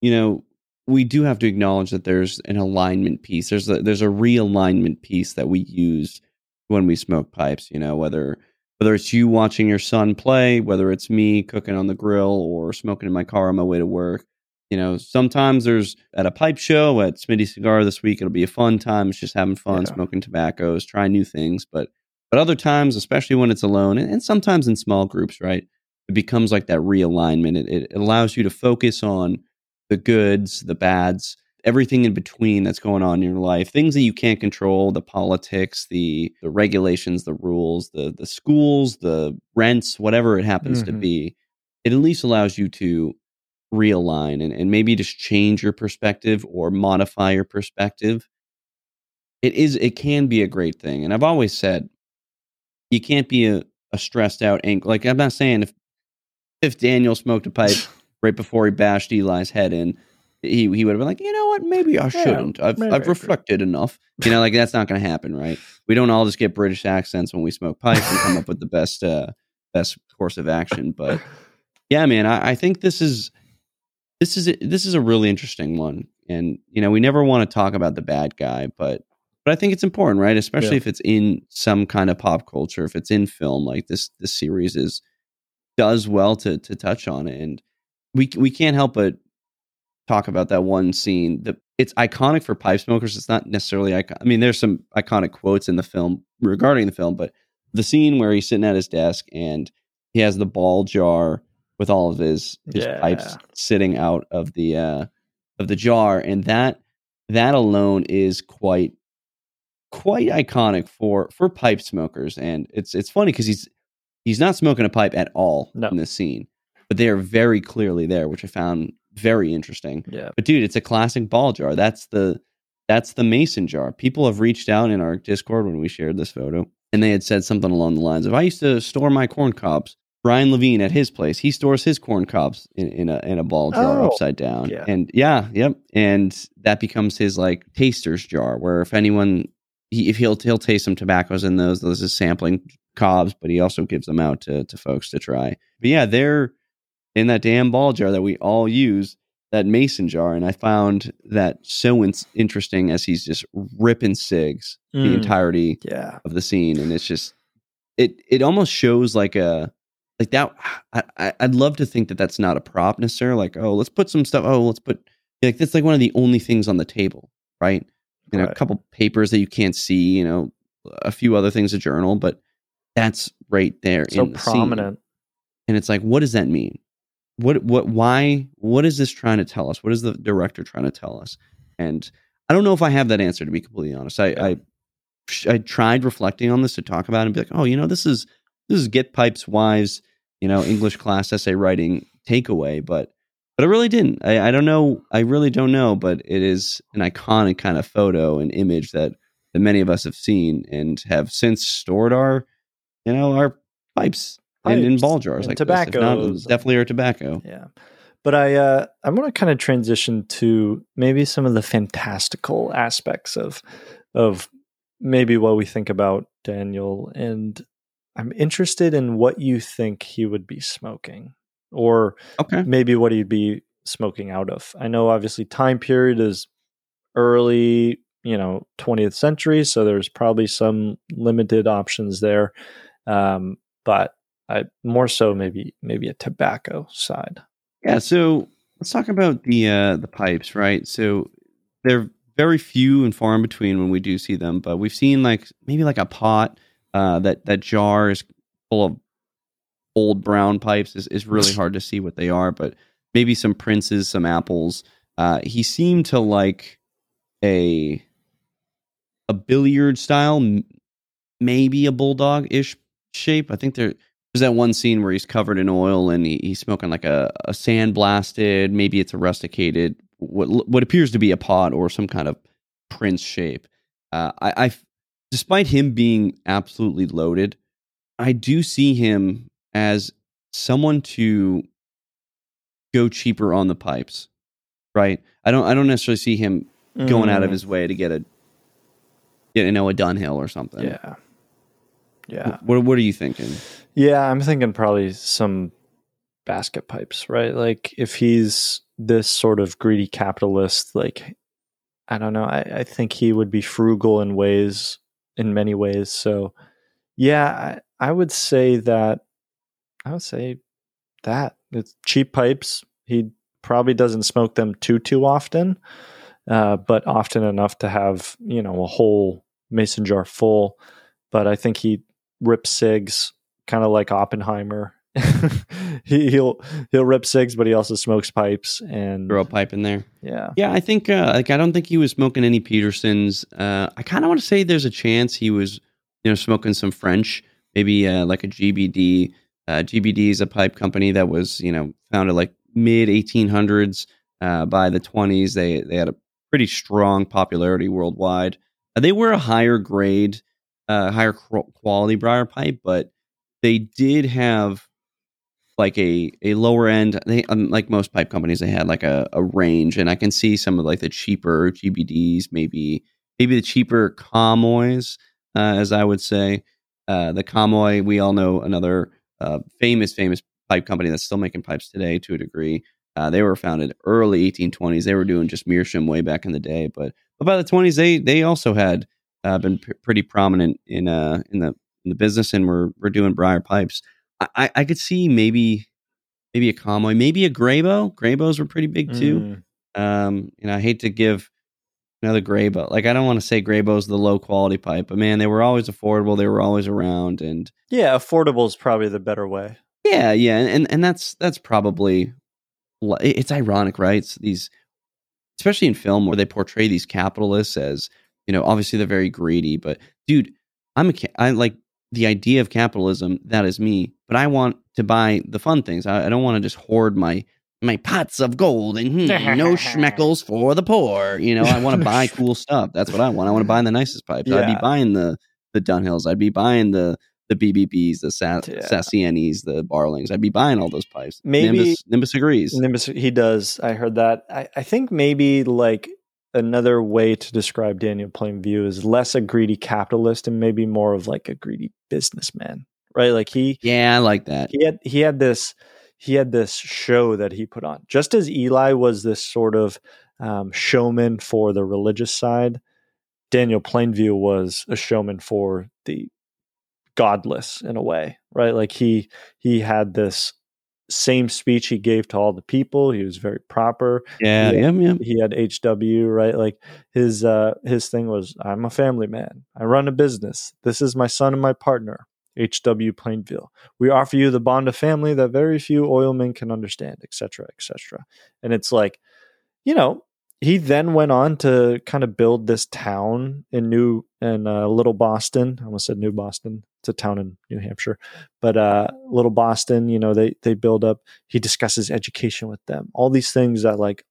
S1: you know, we do have to acknowledge that there's an alignment piece. There's a there's a realignment piece that we use when we smoke pipes. You know, whether whether it's you watching your son play, whether it's me cooking on the grill or smoking in my car on my way to work you know, sometimes there's at a pipe show at Smitty Cigar this week. It'll be a fun time. It's just having fun, yeah. smoking tobaccos, trying new things. But but other times, especially when it's alone, and, and sometimes in small groups, right, it becomes like that realignment. It, it allows you to focus on the goods, the bads, everything in between that's going on in your life. Things that you can't control, the politics, the the regulations, the rules, the the schools, the rents, whatever it happens mm-hmm. to be. It at least allows you to realign and, and maybe just change your perspective or modify your perspective it is it can be a great thing and i've always said you can't be a, a stressed out ang- like I'm not saying if if Daniel smoked a pipe [LAUGHS] right before he bashed Eli's head in, he he would have been like, you know what, maybe I shouldn't. I've
S2: maybe
S1: I've reflected enough. You know, like that's not going to happen, right? We don't all just get British accents when we smoke pipe and come up [LAUGHS] with the best uh best course of action. But [LAUGHS] yeah, man, I, I think this is this is a, this is a really interesting one, and you know, we never want to talk about the bad guy, but but I think it's important, right? Especially
S2: Yeah.
S1: if it's in some kind of pop culture, if it's in film, like this this series is does well to to touch on it, and we we can't help but talk about that one scene. The it's iconic for pipe smokers. It's not necessarily icon- I mean, there's some iconic quotes in the film regarding the film, but the scene where he's sitting at his desk and he has the ball jar with all of his his
S2: Yeah.
S1: pipes sitting out of the uh of the jar and that that alone is quite quite iconic for for pipe smokers and it's it's funny because he's he's not smoking a pipe at all
S2: No.
S1: in this scene but they are very clearly there which i found very interesting
S2: Yeah.
S1: but dude it's a classic ball jar that's the that's the mason jar people have reached out in our discord when we shared this photo and they had said something along the lines of i used to store my corn cobs brian levine at his place he stores his corn cobs in, in a in a ball jar
S2: Oh,
S1: upside down
S2: yeah.
S1: and yeah yep and that becomes his like taster's jar where if anyone he, if he'll he'll taste some tobaccos in those those is sampling cobs but he also gives them out to to folks to try but yeah they're in that damn ball jar that we all use that mason jar and i found that so in- interesting as he's just ripping cigs the
S2: Mm.
S1: entirety
S2: Yeah.
S1: of the scene and it's just it it almost shows like a like that I, i'd love to think that that's not a prop necessarily like oh let's put some stuff oh let's put like that's like one of the only things on the table right you know a couple papers that you can't see you know a few other things a journal but that's right there
S2: So
S1: in the scene.
S2: prominent.
S1: and it's like what does that mean what what why what is this trying to tell us what is the director trying to tell us and i don't know if i have that answer to be completely honest i
S2: Yeah.
S1: i i tried reflecting on this to talk about it and be like oh you know this is this is get pipes wise you know english class essay writing takeaway but but i really didn't. I i don't know i really don't know but it is an iconic kind of photo and image that that many of us have seen and have since stored our you know our pipes, and in ball jars like not, definitely our tobacco.
S2: Yeah. But I uh I want to kind of transition to maybe some of the fantastical aspects of of maybe what we think about Daniel and I'm interested in what you think he would be smoking or
S1: okay
S2: maybe what he'd be smoking out of. I know obviously time period is early, you know, 20th century, so there's probably some limited options there. Um, but I more so maybe maybe a tobacco side.
S1: Yeah, so let's talk about the uh the pipes, right? So they're very few and far in between when we do see them, but we've seen like maybe like a pot uh that that jar is full of old brown pipes is, is really [LAUGHS] hard to see what they are, but maybe some princes, some apples. Uh he seemed to like a a billiard style, maybe a bulldog ish shape. I think there there's that one scene where he's covered in oil and he, he's smoking like a, a sandblasted, maybe it's a rusticated, what what appears to be a pot or some kind of prince shape. Uh, I, I, despite him being absolutely loaded, I do see him as someone to go cheaper on the pipes, right? I don't I don't necessarily see him going out of
S2: Mm,
S1: his way to get a, get, you know, a Dunhill or something.
S2: yeah, yeah,
S1: What what are you thinking?
S2: yeah. I'm thinking probably some basket pipes, right? Like if he's this sort of greedy capitalist, like I don't know. I, I think he would be frugal in ways, in many ways. So, yeah, I, I would say that. I would say that it's cheap pipes. He probably doesn't smoke them too too often, uh, but often enough to have you know a whole mason jar full. But I think he rips cigs, kind of like Oppenheimer. [LAUGHS] he, he'll he'll rip cigs, but he also smokes pipes and
S1: Throw a pipe in there.
S2: yeah.
S1: Yeah, I think uh, like I don't think he was smoking any Petersons. Uh, I kind of want to say there's a chance he was, you know, smoking some French, maybe uh, like a GBD. Uh, GBD is a pipe company that was, you know, founded like mid 1800s. Uh, by the 20s, they they had a pretty strong popularity worldwide. Uh, they were a higher grade uh, higher quality briar pipe, but they did have like a a lower end. They um, like most pipe companies, they had like a, a range, and I can see some of like the cheaper GBDs, maybe maybe the cheaper Comoys, uh, as I would say. Uh, the Comoy, we all know another uh, famous famous pipe company that's still making pipes today to a degree. Uh, they were founded early 1820s. They were doing just meerschaum way back in the day, but but by the 20s, they they also had uh, been p- pretty prominent in uh in the in the business, and we're we're doing briar pipes. I, I could see maybe maybe a Comoy, maybe a Grabow. Grabows were pretty big too. Mm. Um, you know, I hate to give another Grabow. Like I don't want to say Grabow's the low quality pipe, but man, they were always affordable. They were always around, and
S2: yeah, affordable is probably the better way.
S1: Yeah, yeah, and and that's that's probably it's ironic, right? It's these, especially in film, where they portray these capitalists as you know, obviously they're very greedy, but dude, I'm a I like the idea of capitalism. That is me, but I want to buy the fun things. I, I don't want to just hoard my my pots of gold and hmm, no [LAUGHS] schmeckles for the poor. You know, I want to buy cool stuff. That's what I want. I want to buy the nicest pipes. Yeah. I'd be buying the the Dunhills. I'd be buying the the BBBs, the Sa- yeah. Sasienis, the Barlings. I'd be buying all those pipes.
S2: Maybe
S1: Nimbus, Nimbus agrees.
S2: Nimbus, he does. I heard that. I, I think maybe like another way to describe Daniel Plainview is less a greedy capitalist and maybe more of like a greedy businessman, right? Like he,
S1: yeah, I like that.
S2: He had he had this he had this show that he put on, just as Eli was this sort of um, showman for the religious side. Daniel Plainview was a showman for the godless in a way, right? Like he he had this same speech he gave to all the people. He was very proper.
S1: Yeah,
S2: he
S1: had, yeah,
S2: He had HW, right? Like his uh his thing was I'm a family man. I run a business. This is my son and my partner. HW Plainview. We offer you the bond of family that very few oilmen can understand, etc., etc. And it's like, you know, he then went on to kind of build this town in New in uh, Little Boston. I almost said New Boston. It's a town in New Hampshire, but uh, Little Boston. You know, they they build up. He discusses education with them. All these things that like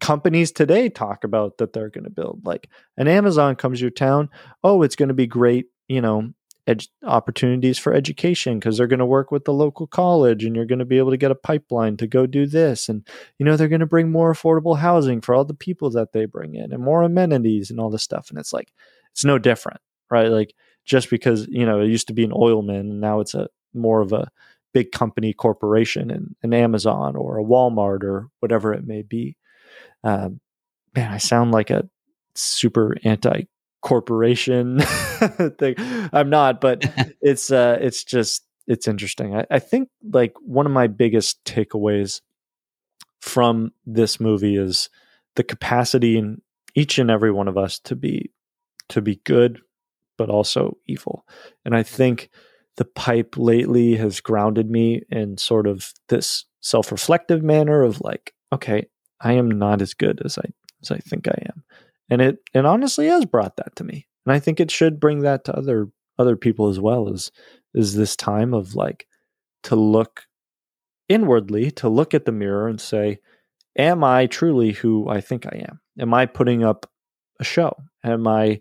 S2: companies today talk about that they're going to build. Like an Amazon comes to your town. Oh, it's going to be great. You know, ed- opportunities for education because they're going to work with the local college and you're going to be able to get a pipeline to go do this. And you know they're going to bring more affordable housing for all the people that they bring in and more amenities and all this stuff. And it's like it's no different right? Like just because you know it used to be an oilman and now it's a more of a big company corporation and an amazon or a walmart or whatever it may be. Um, man i sound like a super anti corporation [LAUGHS] thing. I'm not, but [LAUGHS] it's uh it's just it's interesting. I, I think like one of my biggest takeaways from this movie is the capacity in each and every one of us to be to be good but also evil. And I think the pipe lately has grounded me in sort of this self-reflective manner of like, okay, I am not as good as I as I think I am and it and honestly has brought that to me. And i think it should bring that to other other people as well as is this time of like to look inwardly to look at the mirror and say am i truly who i think i am? Am i putting up a show? Am i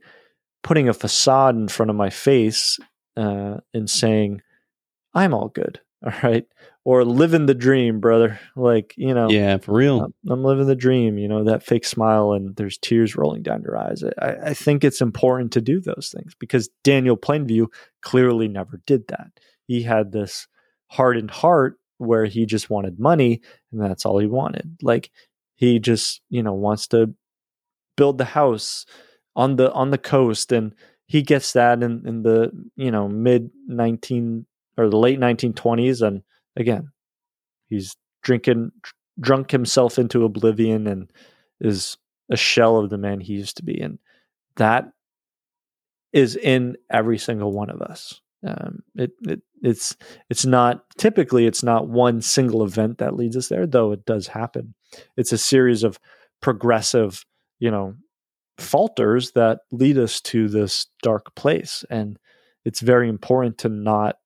S2: putting a facade in front of my face uh, and saying i'm all good [LAUGHS] all right or living the dream brother. Like you know
S1: yeah for real.
S2: I'm, I'm, living the dream you know that fake smile and there's tears rolling down your eyes. I, I think it's important to do those things because daniel plainview clearly never did that. He had this hardened heart where he just wanted money and that's all he wanted. Like he just you know wants to build the house on the on the coast and he gets that in, in the you know mid 19 or the late 1920s and again he's drinking drunk himself into oblivion and is a shell of the man he used to be and that is in every single one of us. Um, it, it it's it's not typically it's not one single event that leads us there though it does happen. It's a series of progressive you know falters that lead us to this dark place and it's very important to not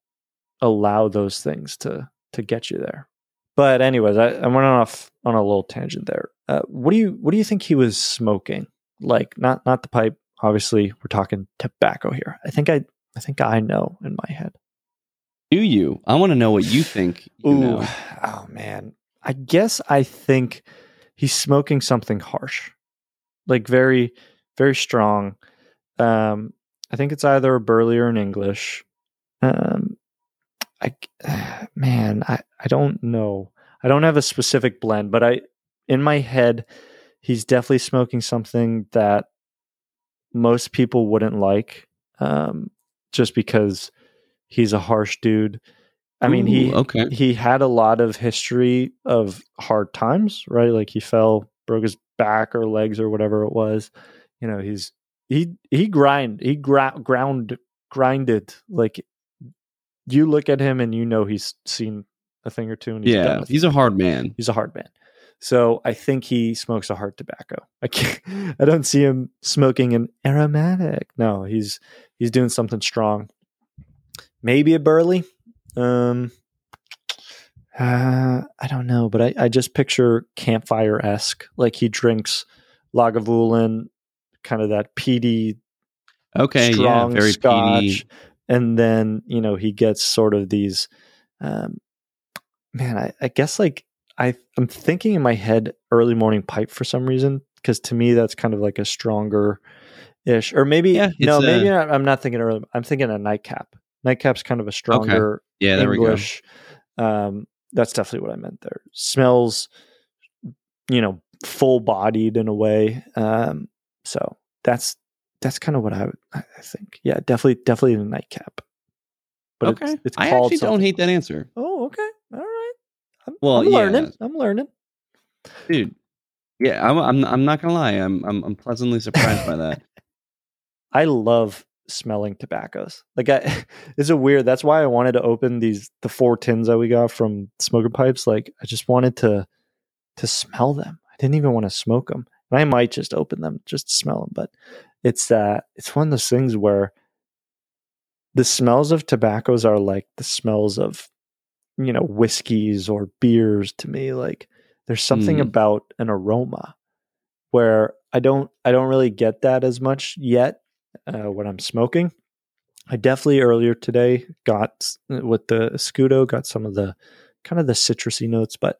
S2: allow those things to to get you there. But anyways, I, I went off on a little tangent there. Uh, what do you what do you think he was smoking? Like not not the pipe, obviously we're talking tobacco here. I think I I think I know in my head.
S1: Do you? I want to know what you think. You
S2: Ooh,
S1: know.
S2: oh man. I guess I think he's smoking something harsh, like very, very strong. Um, I think it's either a burley or an English. Um, I [SIGHS] man, I I don't know. I don't have a specific blend, but I in my head, he's definitely smoking something that most people wouldn't like, um, just because he's a harsh dude. I mean, he
S1: okay.
S2: he had a lot of history of hard times, right? Like he fell, broke his back or legs or whatever it was. You know, he's he he grind he gra- ground grinded like you look at him and you know he's seen a thing or two and he's
S1: Yeah, he's a hard man.
S2: he's a hard man. So I think he smokes a hard tobacco. I can't, [LAUGHS] I don't see him smoking an aromatic. No, he's he's doing something strong. Maybe a burley. Um, uh, I don't know, but I, I just picture campfire esque. Like he drinks Lagavulin, kind of that peaty,
S1: Okay,
S2: strong
S1: yeah, very
S2: scotch,
S1: peaty.
S2: And then you know he gets sort of these. Um, man, I, I guess like I I'm thinking in my head early morning pipe for some reason because to me that's kind of like a stronger ish or maybe
S1: Yeah,
S2: no
S1: it's
S2: maybe not, I'm not thinking early I'm thinking a nightcap. Nightcap's kind of a stronger
S1: Yeah, there
S2: English um that's definitely what I meant there. Smells you know full bodied in a way um so that's that's kind of what I I I think yeah definitely definitely a nightcap but.
S1: Okay,
S2: it's, it's
S1: I
S2: called
S1: actually don't hate that answer,
S2: oh okay all right I'm,
S1: Well,
S2: I'm
S1: yeah.
S2: learning I'm learning
S1: dude. Yeah, I'm. I'm. I'm not gonna lie. I'm. I'm. I'm pleasantly surprised by that. [LAUGHS]
S2: I love smelling tobaccos. Like I [LAUGHS] it's a weird that's why I wanted to open these the four tins that we got from smoker pipes. Like I just wanted to to smell them. I didn't even want to smoke them. And I might just open them just to smell them, but it's uh it's one of those things where the smells of tobaccos are like the smells of you know whiskeys or beers to me like there's something
S1: Mm.
S2: about an aroma where I don't I don't really get that as much yet uh, when I'm smoking. I definitely earlier today got with the Scudo got some of the kind of the citrusy notes, but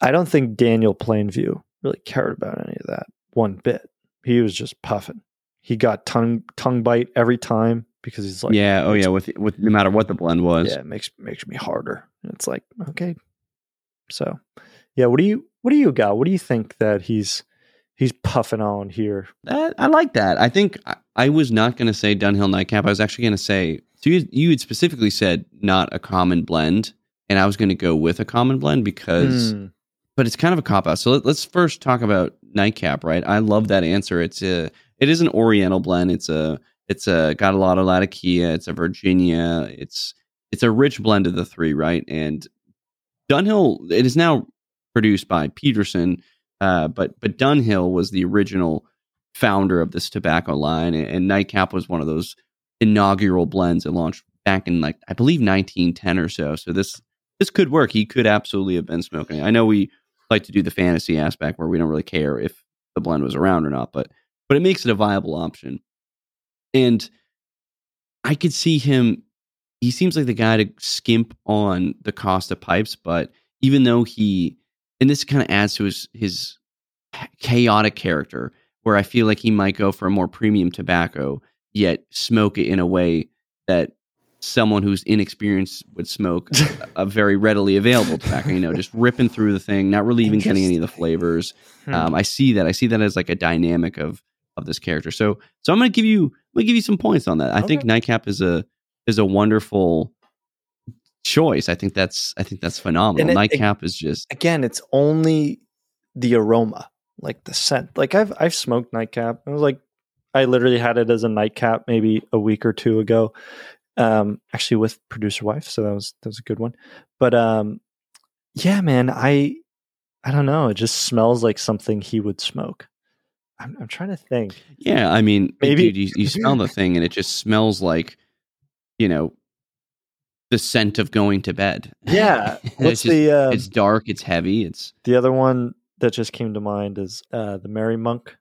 S2: I don't think Daniel Plainview really cared about any of that one bit. He was just puffing. He got tongue tongue bite every time because he's like,
S1: yeah. Oh yeah. With with no matter what the blend was.
S2: yeah, it makes makes me harder. And it's like, okay. So, yeah, what do you what do you got? What do you think that he's he's puffing on here?
S1: I like that. I think I, I was not going to say Dunhill Nightcap. I was actually going to say so you, you had specifically said not a common blend, and I was going to go with a common blend because,
S2: Hmm.
S1: but it's kind of a cop out. So let, let's first talk about Nightcap. Right? I love that answer. It's a it is an Oriental blend. It's a it's a got a lot of Latakia. It's a Virginia. It's it's a rich blend of the three. Right? And Dunhill it is now produced by Peterson, uh, but but Dunhill was the original founder of this tobacco line, and, and Nightcap was one of those inaugural blends that launched back in like I believe 1910 or so. So this this could work. He could absolutely have been smoking. I know we like to do the fantasy aspect where we don't really care if the blend was around or not, but but it makes it a viable option. And I could see him. He seems like the guy to skimp on the cost of pipes, but even though he, and this kind of adds to his his chaotic character, where I feel like he might go for a more premium tobacco, yet smoke it in a way that someone who's inexperienced would smoke a very readily available tobacco. You know, just [LAUGHS] ripping through the thing, not really even getting any of the flavors.
S2: Hmm.
S1: Um, I see that. I see that as like a dynamic of of this character. So so I'm gonna give you I'm gonna give you some points on that. I think Nightcap is a is a wonderful choice. I think that's I think that's phenomenal.
S2: It-
S1: Nightcap is just
S2: Again, it's only the aroma, like the scent. Like I've I've smoked nightcap. It was like I literally had it as a nightcap maybe a week or two ago. Um, actually with producer wife, so that was that was a good one. But um, yeah, man, I I don't know. It just smells like something he would smoke. I'm I'm trying to think.
S1: yeah. I mean,
S2: Maybe-
S1: dude, you, you smell the thing and it just smells like you know the scent of going to bed. [LAUGHS]
S2: Yeah,
S1: it's just,
S2: the uh,
S1: it's dark. It's heavy. It's
S2: the other one that just came to mind is uh, the Merry Monk.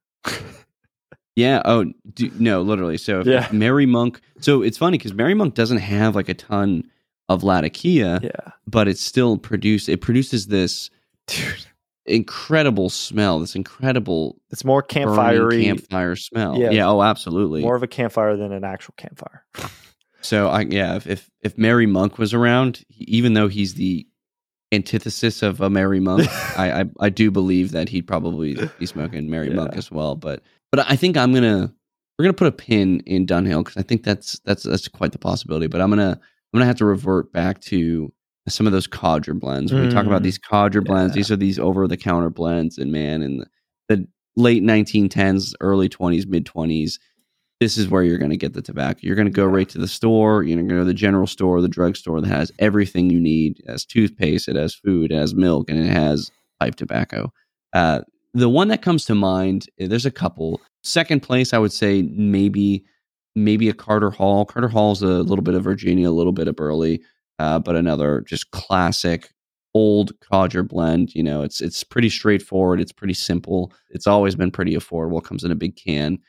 S1: Yeah. Oh, do, no, literally. So if
S2: Yeah.
S1: Merry Monk. So it's funny because Merry Monk doesn't have like a ton of Latakia,
S2: Yeah,
S1: but it's still produced. It produces this
S2: dude,
S1: incredible smell. This incredible
S2: it's more campfire
S1: campfire smell.
S2: Yeah.
S1: Yeah. oh, absolutely.
S2: more of a campfire than an actual campfire. [LAUGHS]
S1: So I yeah, if if, if Merry Monk was around, even though he's the antithesis of a Merry Monk, [LAUGHS] I, I I do believe that he'd probably be smoking Merry Monk as well. But but I think I'm gonna we're gonna put a pin in Dunhill because I think that's that's that's quite the possibility. But I'm gonna I'm gonna have to revert back to some of those codger blends. When we talk about
S2: Mm.
S1: these codger blends, these are these over the counter blends, and man, in the, the late 1910s, early 20s, mid 20s, this is where you're going to get the tobacco. You're going to go right to the store. You're going to go to the general store, the drugstore that has everything you need. It has toothpaste, it has food, it has milk, and it has pipe tobacco. Uh, the one that comes to mind, eh, there's a couple. Second place, I would say maybe maybe a Carter Hall. Carter Hall's a little bit of Virginia, a little bit of Burley, uh, but another just classic old codger blend. You know, it's it's pretty straightforward. It's pretty simple. It's always been pretty affordable. It comes in a big can.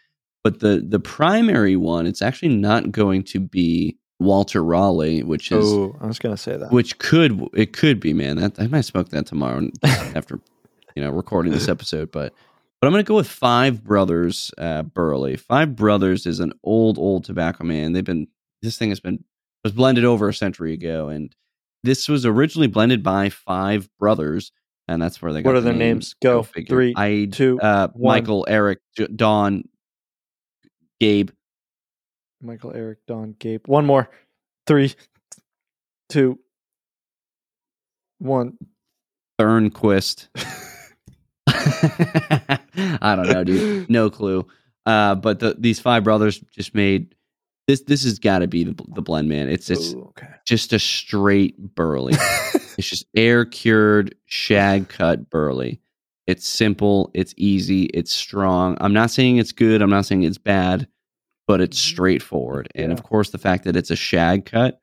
S1: But the the primary one, it's actually not going to be Walter Raleigh, which is
S2: Oh, I was gonna say that.
S1: which could it could be man. That I might smoke that tomorrow [LAUGHS] [LAUGHS] after you know recording this episode. But but I'm gonna go with Five Brothers uh, Burley. Five Brothers is an old old tobacco man. They've been this thing has been was blended over a century ago, and this was originally blended by Five Brothers, and that's where they got
S2: What are
S1: the
S2: their
S1: name.
S2: names? Go.
S1: figure.
S2: Three,
S1: I
S2: two,
S1: uh,
S2: one.
S1: Michael, Eric, J- Don, Gabe.
S2: Michael, Eric, Don, Gabe. One more. Three, two, one.
S1: Thernquist. [LAUGHS] I don't know, dude. No clue. Uh, but the, these five brothers just made this. This has got to be the, the blend, man. It's it's
S2: Ooh, okay.
S1: just a straight burley. [LAUGHS] it's just air cured shag [LAUGHS] cut burley. It's simple. It's easy. It's strong. I'm not saying it's good. I'm not saying it's bad, but it's straightforward. And of
S2: Mm-hmm.
S1: Course, the fact that it's a shag cut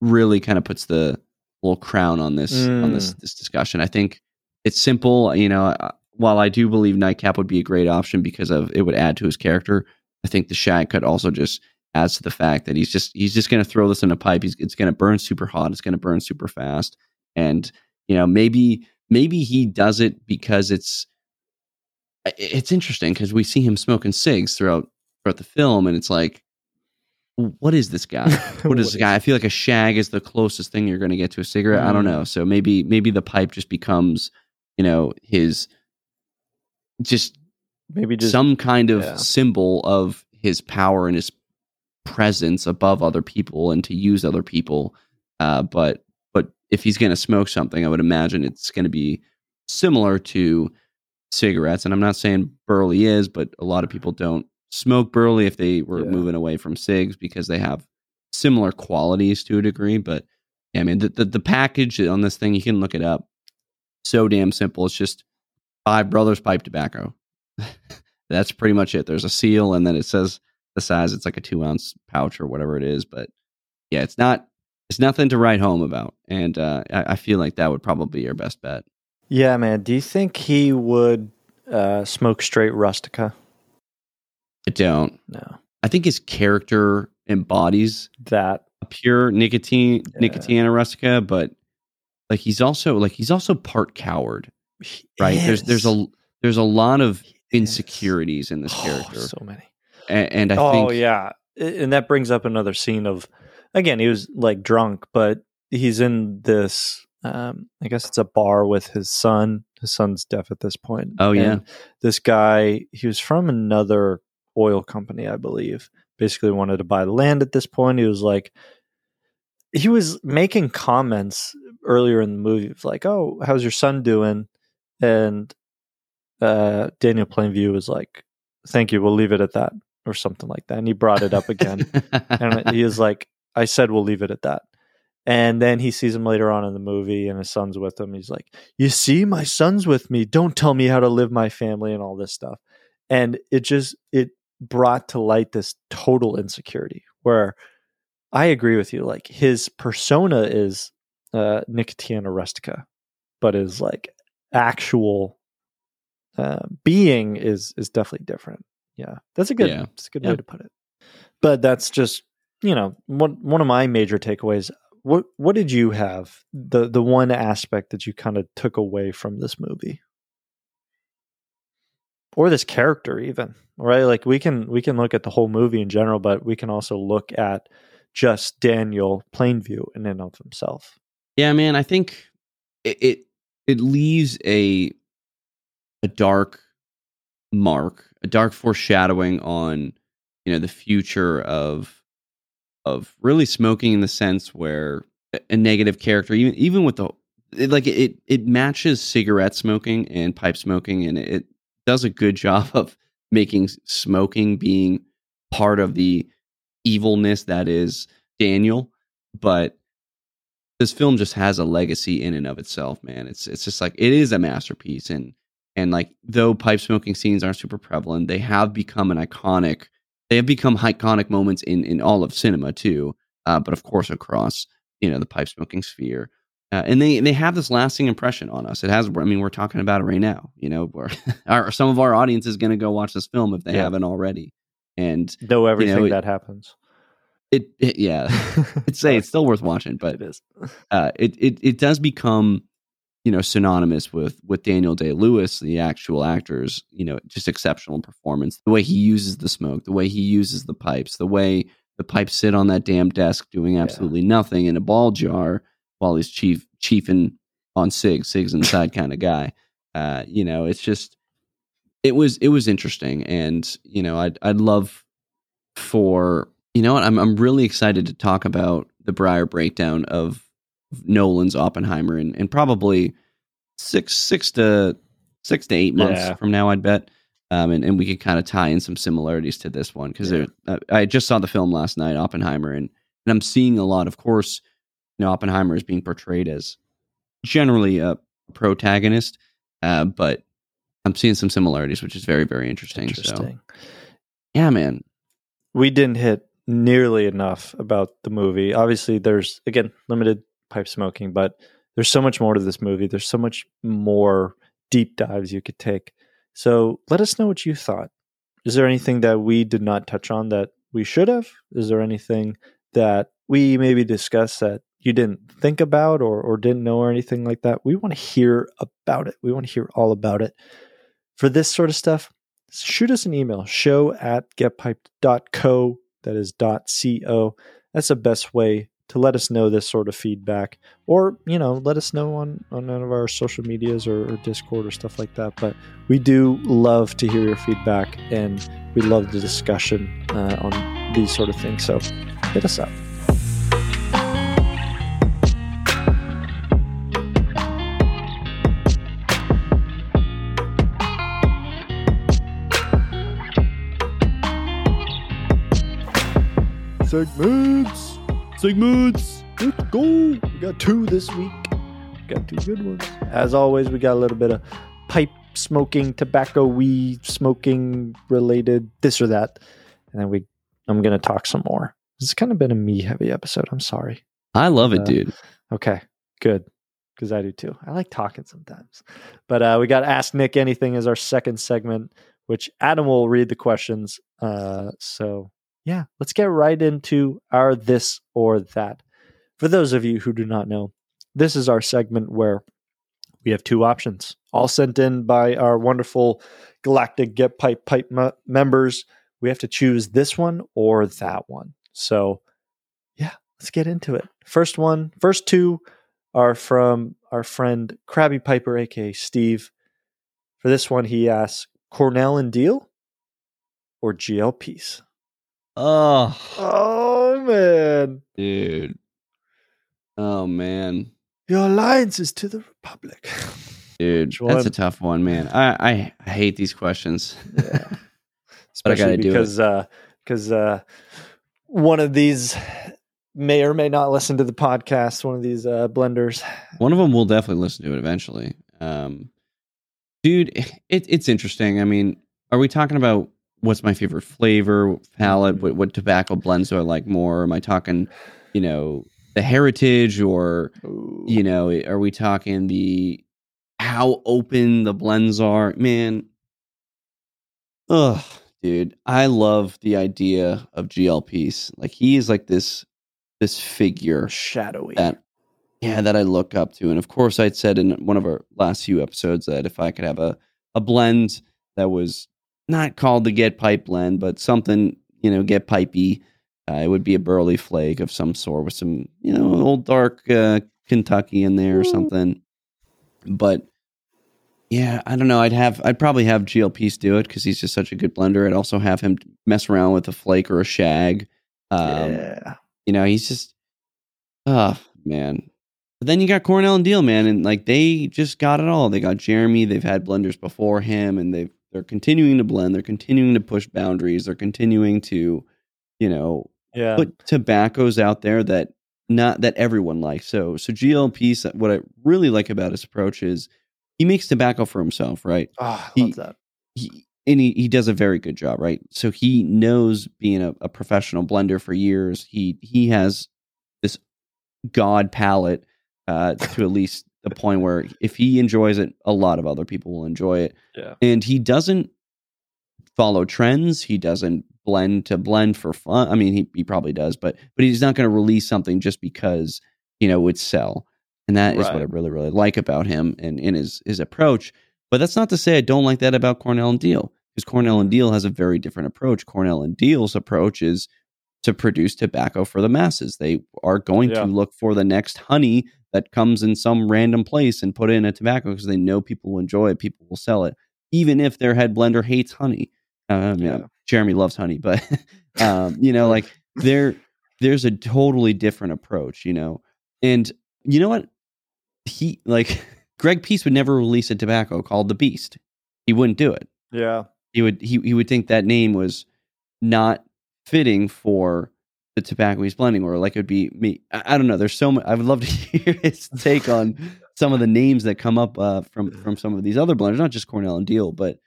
S1: really kind of puts the little crown on this on this
S2: Mm.
S1: this discussion. I think it's simple. You know, while I do believe Nightcap would be a great option because of it would add to his character, I think the shag cut also just adds to the fact that he's just he's just going to throw this in a pipe. He's it's going to burn super hot. It's going to burn super fast, and you know maybe maybe he does it because it's it's interesting because we see him smoking cigs throughout throughout the film, and it's like, what is this guy? [LAUGHS] what is this guy? I feel like a shag is the closest thing you're going to get to a cigarette. I don't
S2: Mm.
S1: know. So maybe maybe the pipe just becomes, you know, his just,
S2: Maybe just
S1: some kind of
S2: yeah.
S1: symbol of his power and his presence above other people and to use other people. Uh, but but if he's going to smoke something, I would imagine it's going to be similar to cigarettes. And I'm not saying Burley is, but a lot of people don't smoke Burley if they were
S2: Yeah.
S1: moving away from cigs because they have similar qualities to a degree. But yeah, I mean, the, the, the package on this thing, you can look it up. So damn simple. It's just five brothers pipe tobacco. [LAUGHS] That's pretty much it. There's a seal, and then it says the size. It's like a two ounce pouch or whatever it is. But yeah, it's not. It's nothing to write home about, and uh, I, I feel like that would probably be your best bet.
S2: Yeah, man. Do you think he would uh, smoke straight rustica?
S1: I don't.
S2: No.
S1: I think his character embodies
S2: That
S1: a pure nicotine
S2: Yeah.
S1: Nicotiana rustica, but like he's also like he's also part coward, right? There's there's a there's a lot of insecurities in this character,
S2: Oh, so many.
S1: And, and I
S2: oh
S1: think
S2: yeah, and that brings up another scene of again he was like drunk, but he's in this. Um, I guess it's a bar with his son. His son's deaf at this point.
S1: Oh, yeah.
S2: And this guy, he was from another oil company, I believe. Basically, wanted to buy land at this point. He was like, he was making comments earlier in the movie of like, "Oh, how's your son doing?" And uh, Daniel Plainview was like, "Thank you. We'll leave it at that," or something like that. And he brought it up again, and he is [LAUGHS] like, "I said we'll leave it at that." And then he sees him later on in the movie, and his son's with him. He's like, "You see, my son's with me. Don't tell me how to live my family and all this stuff." And it just it brought to light this total insecurity where I agree with you. Like his persona is uh, Nicotiana rustica, but his like actual uh, being is is definitely different. Yeah, that's a good.
S1: Yeah.
S2: That's a good
S1: Yeah.
S2: way to put it. But that's just you know one one of my major takeaways. What what did you have the the one aspect that you kind of took away from this movie, or this character even right? Like we can we can look at the whole movie in general, but we can also look at just Daniel Plainview in and of himself.
S1: Yeah, man, I think it it, it leaves a a dark mark, a dark foreshadowing on you know the future of of really smoking in the sense where a- negative character, even even with the it, like it it matches cigarette smoking and pipe smoking, and it does a good job [LAUGHS] of making smoking being part of the evilness that is Daniel, but this film just has a legacy in and of itself, man. It's it's just like it is a masterpiece, and and like though pipe smoking scenes aren't super prevalent, they have become an iconic. They have become iconic moments in in all of cinema too, uh, but of course across you know the pipe smoking sphere. Uh, and they they have this lasting impression on us. It has. I mean, we're talking about it right now. You know, where [LAUGHS] our, some of our audience is going to go watch this film if they
S2: Yeah.
S1: haven't already. And
S2: though everything
S1: it-
S2: that happens.
S1: it, it yeah, [LAUGHS] I'd say it's still worth [LAUGHS] watching, but
S2: it is.
S1: uh, it, it it does become you know synonymous with with Daniel Day Lewis, the actual actor's you know just exceptional performance. The way he uses the smoke, the way he uses the pipes, the way the pipes sit on that damn desk doing absolutely nothing in a ball jar while he's chief chiefing on Sig, Sig's inside kind of guy. Uh, you know, it's just it was it was interesting, and you know, I'd I'd love for you know what I'm I'm really excited to talk about the Briar breakdown of Nolan's Oppenheimer and, and probably six six to six to eight months
S2: Yeah.
S1: from now, I'd bet. Um, and, and we could kind of tie in some similarities to this one because
S2: Yeah.
S1: uh, I just saw the film last night, Oppenheimer, and, and I'm seeing a lot. Of course, you know, Oppenheimer is being portrayed as generally a protagonist, uh, but I'm seeing some similarities, which is very very interesting. So
S2: Interesting.
S1: yeah, man,
S2: we didn't hit nearly enough about the movie. Obviously, there's again limited pipe smoking, but there's so much more to this movie. There's so much more deep dives you could take. So let us know what you thought. Is there anything that we did not touch on that we should have? Is there anything that we maybe discussed that you didn't think about or, or didn't know or anything like that? We want to hear about it. We want to hear all about it. For this sort of stuff, shoot us an email show at getpiped.co that is dot co that's the best way to let us know this sort of feedback or you know let us know on on one of our social medias or, or discord or stuff like that. But we do love to hear your feedback and we love the discussion uh, on these sort of things. So hit us up. Segments
S1: segments.
S2: Let's go. We got two this week. Got two good ones. As always, we got a little bit of pipe smoking, tobacco, weed smoking related this or that. And then we I'm gonna talk some more. This has kind of been a me heavy episode. I'm sorry.
S1: I love it,
S2: Uh,
S1: dude.
S2: Okay, good. Because I do too. I like talking sometimes. But uh, we got Ask Nick Anything as our second segment, which Adam will read the questions. Uh, so, yeah, let's get right into our this or that. For those of you who do not know, this is our segment where we have two options, all sent in by our wonderful Galactic Get Pipe Pipe members. We have to choose this one or that one. So, yeah, let's get into it. First one, first two are from our friend Krabby Piper, aka Steve. For this one, he asks Cornell and Diehl or GL Pease.
S1: Oh,
S2: Oh man,
S1: dude. Oh man,
S2: your alliance is to the Republic.
S1: dude, that's a tough one, man. I I, I hate these questions.
S2: Yeah. [LAUGHS]
S1: But I
S2: Especially
S1: it.
S2: because uh, because uh, one of these may or may not listen to the podcast. One of these uh, blenders.
S1: One of them will definitely listen to it eventually. Um, dude, it, it's interesting. I mean, are we talking about what's my favorite flavor, palette? What, what tobacco blends do I like more? Am I talking, you know, the heritage, or you know, are we talking the how open the blends are? Man, ugh, dude, I love the idea of GLPs. Like he is like this this figure
S2: shadowy.
S1: that yeah that I look up to. And of course, I'd said in one of our last few episodes that if I could have a a blend that was not called the Get Pipe blend, but something you know Get Pipey, uh, it would be a burley flake of some sort with some you know old dark uh, Kentucky in there or
S2: Mm.
S1: something. But yeah, I don't know. I'd have I'd probably have GLPs do it because he's just such a good blender. I'd also have him mess around with a flake or a shag. Um,
S2: yeah.
S1: you know, he's just, oh man. But then you got Cornell and Diehl, man, and like they just got it all. They got Jeremy. They've had blenders before him, and they've they're continuing to blend. They're continuing to push boundaries. They're continuing to, you know,
S2: Yeah.
S1: put tobaccos out there that not that everyone likes. So so GLP, what I really like about his approach is he makes tobacco for himself, right?
S2: oh,
S1: he-
S2: that.
S1: he and he, he does a very good job, right? So he knows being a, a professional blender for years. He he has this god palate uh, to at least the point where if he enjoys it, a lot of other people will enjoy it.
S2: Yeah.
S1: And he doesn't follow trends. He doesn't blend to blend for fun. I mean, he, he probably does, but but he's not going to release something just because you know it would sell. And that is what I really really like about him and in his his approach. But that's not to say I don't like that about Cornell and Diehl because Cornell and Diehl has a very different approach. Cornell and Diehl's approach is to produce tobacco for the masses. They are going
S2: Yeah.
S1: to look for the next honey that comes in some random place and put in a tobacco because they know people will enjoy it, people will sell it, even if their head blender hates honey. Um, you know,
S2: Yeah.
S1: Jeremy loves honey, but [LAUGHS] um, you know, like [LAUGHS] there, there's a totally different approach, you know, and you know what? He like [LAUGHS] Greg Pease would never release a tobacco called the Beast. He wouldn't do it
S2: Yeah.
S1: he would he, he would think that name was not fitting for the tobacco he's blending or like it would be me i, I don't know there's so much i would love to [LAUGHS] hear his take on some of the names that come up uh, from from some of these other blenders not just cornell and diehl but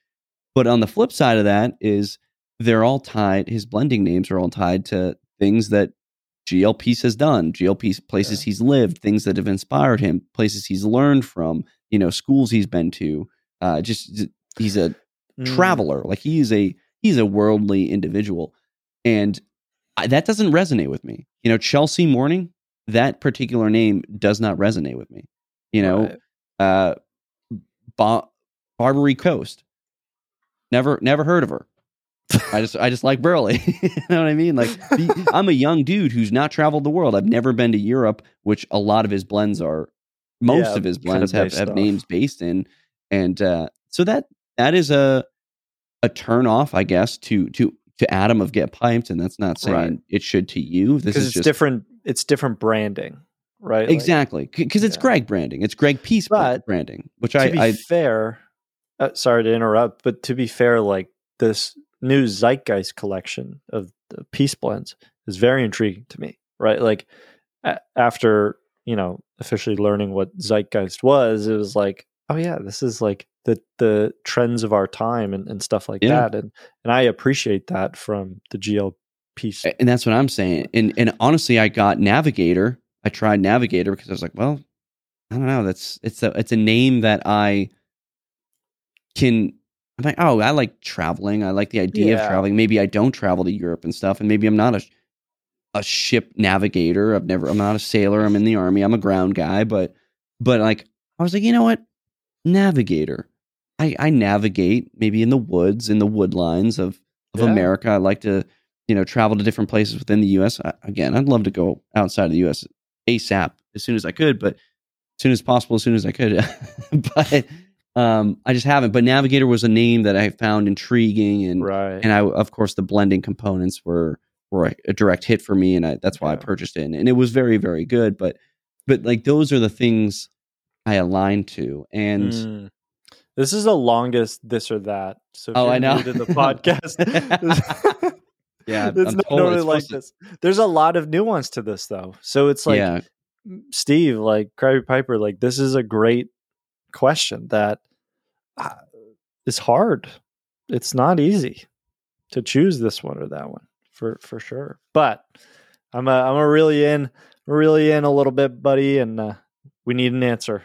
S1: but on the flip side of that is they're all tied his blending names are all tied to things that glp has done glp places
S2: Yeah.
S1: he's lived things that have inspired him places he's learned from you know schools he's been to uh just he's a
S2: Mm.
S1: traveler. Like he is a he's a worldly individual, and I, that doesn't resonate with me. You know, Chelsea Morning. That particular name does not resonate with me. You know,
S2: Right.
S1: uh, ba- Barbary Coast. Never, never heard of her. I just, I just like Burley. [LAUGHS] you know what I mean? Like, the- [LAUGHS] I'm a young dude who's not traveled the world. I've never been to Europe, which a lot of his blends are. Most
S2: Yeah,
S1: of his
S2: kind of
S1: blends have, have names based in, and uh, so that that is a a turn off, I guess, to to to Adam of Get Piped, and that's not saying
S2: Right.
S1: it should to you. This is
S2: it's
S1: just
S2: different. It's different branding, right?
S1: Exactly because it's
S2: Yeah.
S1: Greg branding. It's Greg Pease
S2: But
S1: branding, which
S2: to
S1: I,
S2: be
S1: I
S2: fair, uh, sorry to interrupt, but to be fair, like this new Zeitgeist collection of the Pease blends is very intriguing to me, right? Like a- after you know officially learning what Zeitgeist was, it was like, oh yeah, this is like the the trends of our time and, and stuff like
S1: Yeah.
S2: that, and and I appreciate that from the GL Pease.
S1: and that's what I'm saying. And and honestly, I got Navigator. I tried Navigator because I was like, well, I don't know. That's it's a it's a name that I can. I'm like, oh, I like traveling. I like the idea of traveling. Maybe I don't travel to Europe and stuff, and maybe I'm not a a ship navigator. I've never. I'm not a sailor. I'm in the army. I'm a ground guy. But but like, I was like, you know what, Navigator. I I navigate maybe in the woods, in the woodlines of of
S2: Yeah.
S1: America. I like to you know travel to different places within the U.S. I, again, I'd love to go outside of the U.S. ASAP as soon as I could, but as soon as possible, as soon as I could. [LAUGHS] but um, I just haven't. But Navigator was a name that I found intriguing, and
S2: right.
S1: and I of course the blending components were were a, a direct hit for me, and I, that's why I purchased it, and, and it was very very good. But but like those are the things I align to, and
S2: Mm. This is the longest this or that. So
S1: Oh, I know.
S2: to the podcast. [LAUGHS]
S1: Yeah, [LAUGHS]
S2: it's
S1: I'm
S2: not
S1: totally
S2: normally like
S1: supposed
S2: this. There's a lot of nuance to this though. So it's like
S1: yeah,
S2: Steve, like Krabby Piper, like this is a great question that uh, is hard. It's not easy to choose this one or that one for for sure. But I'm a I'm a really in really in a little bit, buddy, and uh, we need an answer.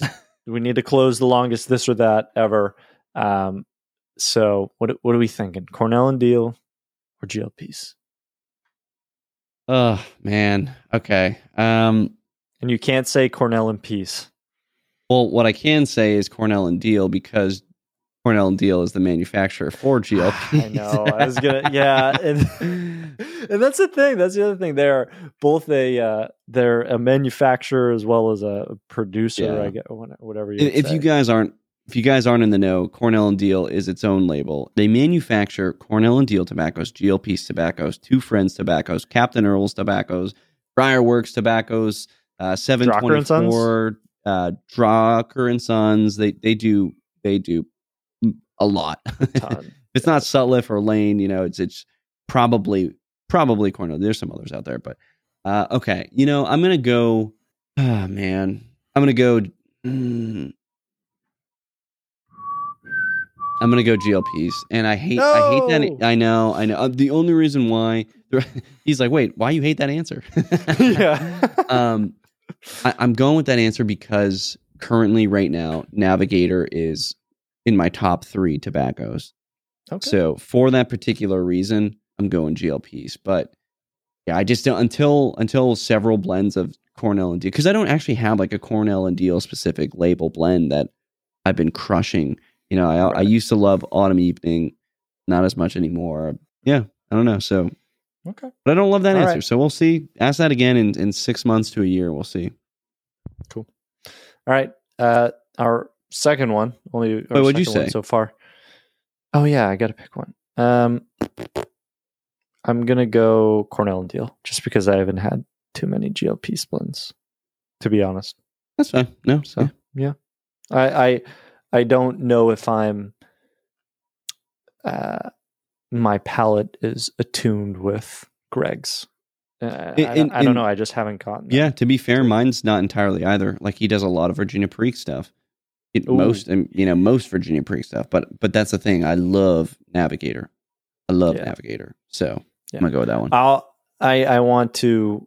S2: [LAUGHS] we need to close the longest this or that ever. Um, so what what are we thinking? Cornell and Diehl or GLPs?
S1: Oh man. Okay. Um.
S2: And you can't say Cornell and Pease.
S1: Well, what I can say is Cornell and Diehl because Cornell and Diehl is the manufacturer for GLP. [SIGHS]
S2: I know. I was gonna, yeah, and, [LAUGHS] and that's the thing. That's the other thing. They're both a uh, they're a manufacturer as well as a producer.
S1: Yeah.
S2: I get whatever. You
S1: if, if
S2: say.
S1: you guys aren't if you guys aren't in the know, Cornell and Diehl is its own label. They manufacture Cornell and Diehl tobaccos, GLP's tobaccos, Two Friends tobaccos, Captain Earl's tobaccos, Briarworks tobaccos, uh, Seven Twenty Four, uh, Drucker and Sons. They they do they do a lot. [LAUGHS] If it's not Sutliff or Lane, you know, it's it's probably probably Cornell. There's some others out there, but uh, okay. You know, I'm gonna go. [SIGHS] Ah, man, I'm gonna go. mm, I'm gonna go GLPs, and I hate I hate that. I know, I know. Uh, the only reason why [LAUGHS] he's like, wait, why you hate that answer? [LAUGHS]
S2: yeah.
S1: um, I, I'm going with that answer because currently, right now, Navigator is in my top three tobaccos.
S2: okay.
S1: So for that particular reason, I'm going GLPs. But yeah, I just don't until until several blends of Cornell and Diehl because I don't actually have like a Cornell and Diehl specific label blend that I've been crushing. You know, I I used to love Autumn Evening, not as much anymore. Yeah, I don't know. So,
S2: okay.
S1: but I don't love that
S2: All
S1: answer.
S2: right.
S1: So we'll see. Ask that again in in six months to a year. We'll see. Cool.
S2: All right. Uh, our second one. Only.
S1: Wait, what'd you say?
S2: so far? Oh yeah, I got to pick one. Um, I'm gonna go Cornell and Diehl just because I haven't had too many GLP splits. To be honest.
S1: That's fine. No,
S2: So yeah, I I I don't know if I'm uh my palate is attuned with Greg's. Uh, I,
S1: In-
S2: I don't know. I just haven't gotten. that.
S1: Yeah, to be fair, mine's not entirely either. Like he does a lot of Virginia Perique stuff. It, most, um, you know, most Virginia Perique stuff. But but that's the thing. I love Navigator. I love
S2: Yeah.
S1: Navigator. So
S2: Yeah.
S1: I'm gonna go with that one.
S2: I'll I I want to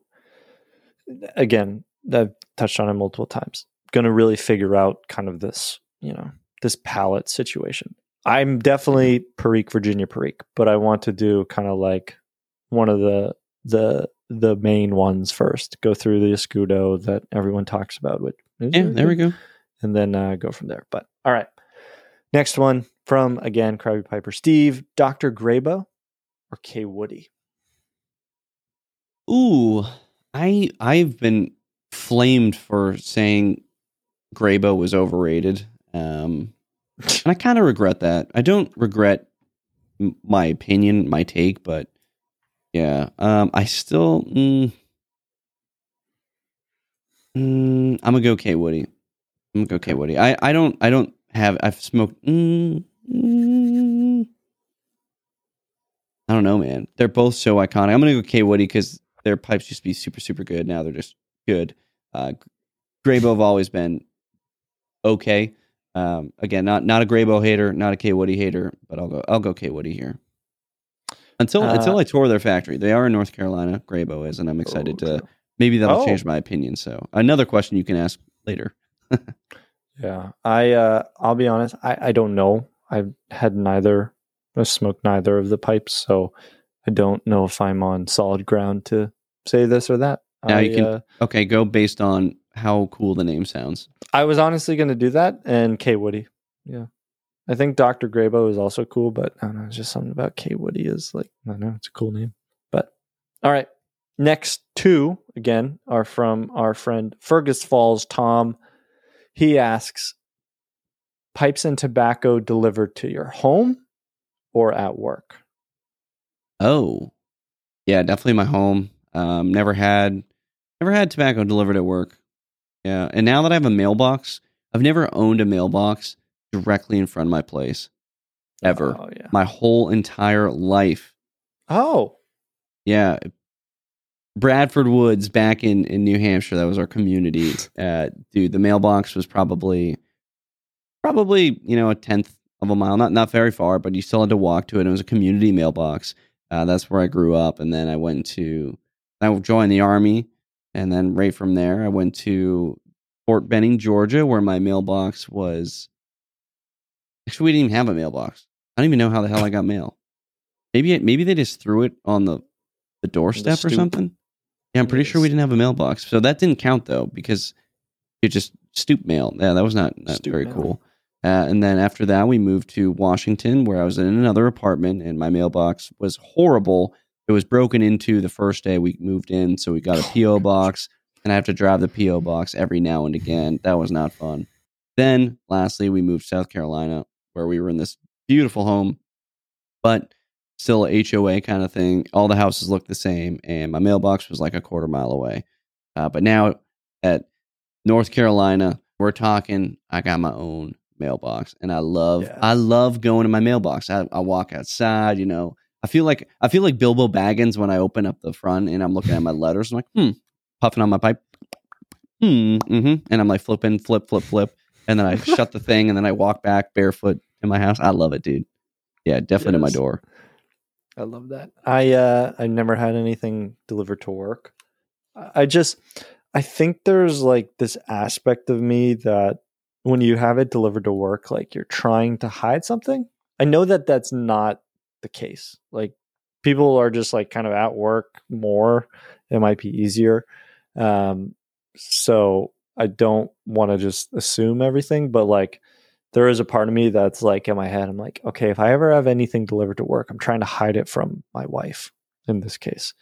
S2: again. I've touched on it multiple times. Going to really figure out kind of this, you know, this palette situation. I'm definitely Perique Virginia Perique, but I want to do kind of like one of the the the main ones first. Go through the Escudo that everyone talks about. Which
S1: yeah, there we go.
S2: And then uh, go from there. But all right, next one from again Krabby Piper Steve, Doctor Grabow or Kaywoodie.
S1: Ooh, I I've been flamed for saying Grabow was overrated. Um, and I kind of regret that. I don't regret m- my opinion, my take, but yeah, um, I still. Mm, mm, I'm gonna go Kaywoodie. I'm gonna Woody. I, I don't I don't have I've smoked. Mm, mm, I don't know, man. They're both so iconic. I'm gonna go Kaywoodie because their pipes used to be super super good. Now they're just good. Uh, Grabow have always been okay. Um, again, not not a Grabow hater, not a Kaywoodie hater, but I'll go I'll go Kaywoodie here. Until
S2: Uh,
S1: until I tour their factory, they are in North Carolina. Grabow is, and I'm excited
S2: Oh,
S1: to maybe that'll
S2: Oh.
S1: change my opinion. So another question you can ask later.
S2: Yeah, I uh, I'll be honest. I I don't know. I've had neither. I smoked neither of the pipes, so I don't know if I'm on solid ground to say this or that.
S1: Now
S2: I,
S1: you can-
S2: uh,
S1: Okay, go based on how cool the name sounds.
S2: I was honestly going to do that, and Kaywoodie. Yeah, I think Doctor Grabow is also cool, but I don't know. It's just something about Kaywoodie is like I don't know. It's a cool name. But all right, next two again are from our friend Fergus Falls Tom. He asks, pipes and tobacco delivered to your home or at work?
S1: Oh, yeah, definitely my home. Um, never had, never had tobacco delivered at work. Yeah, and now that I have a mailbox, I've never owned a mailbox directly in front of my place, ever.
S2: Oh yeah.
S1: My whole entire life.
S2: Oh,
S1: Yeah, Bradford Woods back in in New Hampshire. That was our community. [LAUGHS] Uh, dude, the mailbox was probably, probably you know a tenth of a mile, not not very far, but you still had to walk to it. It was a community mailbox. Uh, that's where I grew up, and then I went to, I joined the army, and then right from there I went to Fort Benning, Georgia, where my mailbox was. Actually, we didn't even have a mailbox. I don't even know how the hell I got mail. Maybe it, maybe they just threw it on the the doorstep or something. Yeah, I'm pretty sure we didn't have a mailbox, so that didn't count though because it just stoop mail. Yeah, that was not, not
S2: Stoop
S1: very
S2: mail.
S1: cool. Uh, and then after that, we moved to Washington, where I was in another apartment, and my mailbox was horrible. It was broken into the first day we moved in, so we got a PO box, and I have to drive the PO box every now and again. That was not fun. Then, lastly, we moved to South Carolina, where we were in this beautiful home, but still a HOA kind of thing. All the houses looked the same, and my mailbox was like a quarter mile away. Uh, but now at North Carolina, we're talking. I got my own mailbox, and I love.
S2: Yeah.
S1: I love going to my mailbox. I, I walk outside. You know, I feel like I feel like Bilbo Baggins when I open up the front and I'm looking at my [LAUGHS] letters. I'm like, hmm, puffing on my pipe. Hmm, mm-hmm. and I'm like flipping, flip, flip, flip, and then I shut the thing, and then I walk back barefoot in my house. I love it, dude. Yeah, definitely to my door.
S2: I love that. I uh I never had anything delivered to work. I just I think there's like this aspect of me that when you have it delivered to work like you're trying to hide something. I know that that's not the case. Like people are just like kind of at work more. It might be easier. Um so I don't want to just assume everything, but like there is a part of me that's like in my head, I'm like, okay, if I ever have anything delivered to work, I'm trying to hide it from my wife in this case.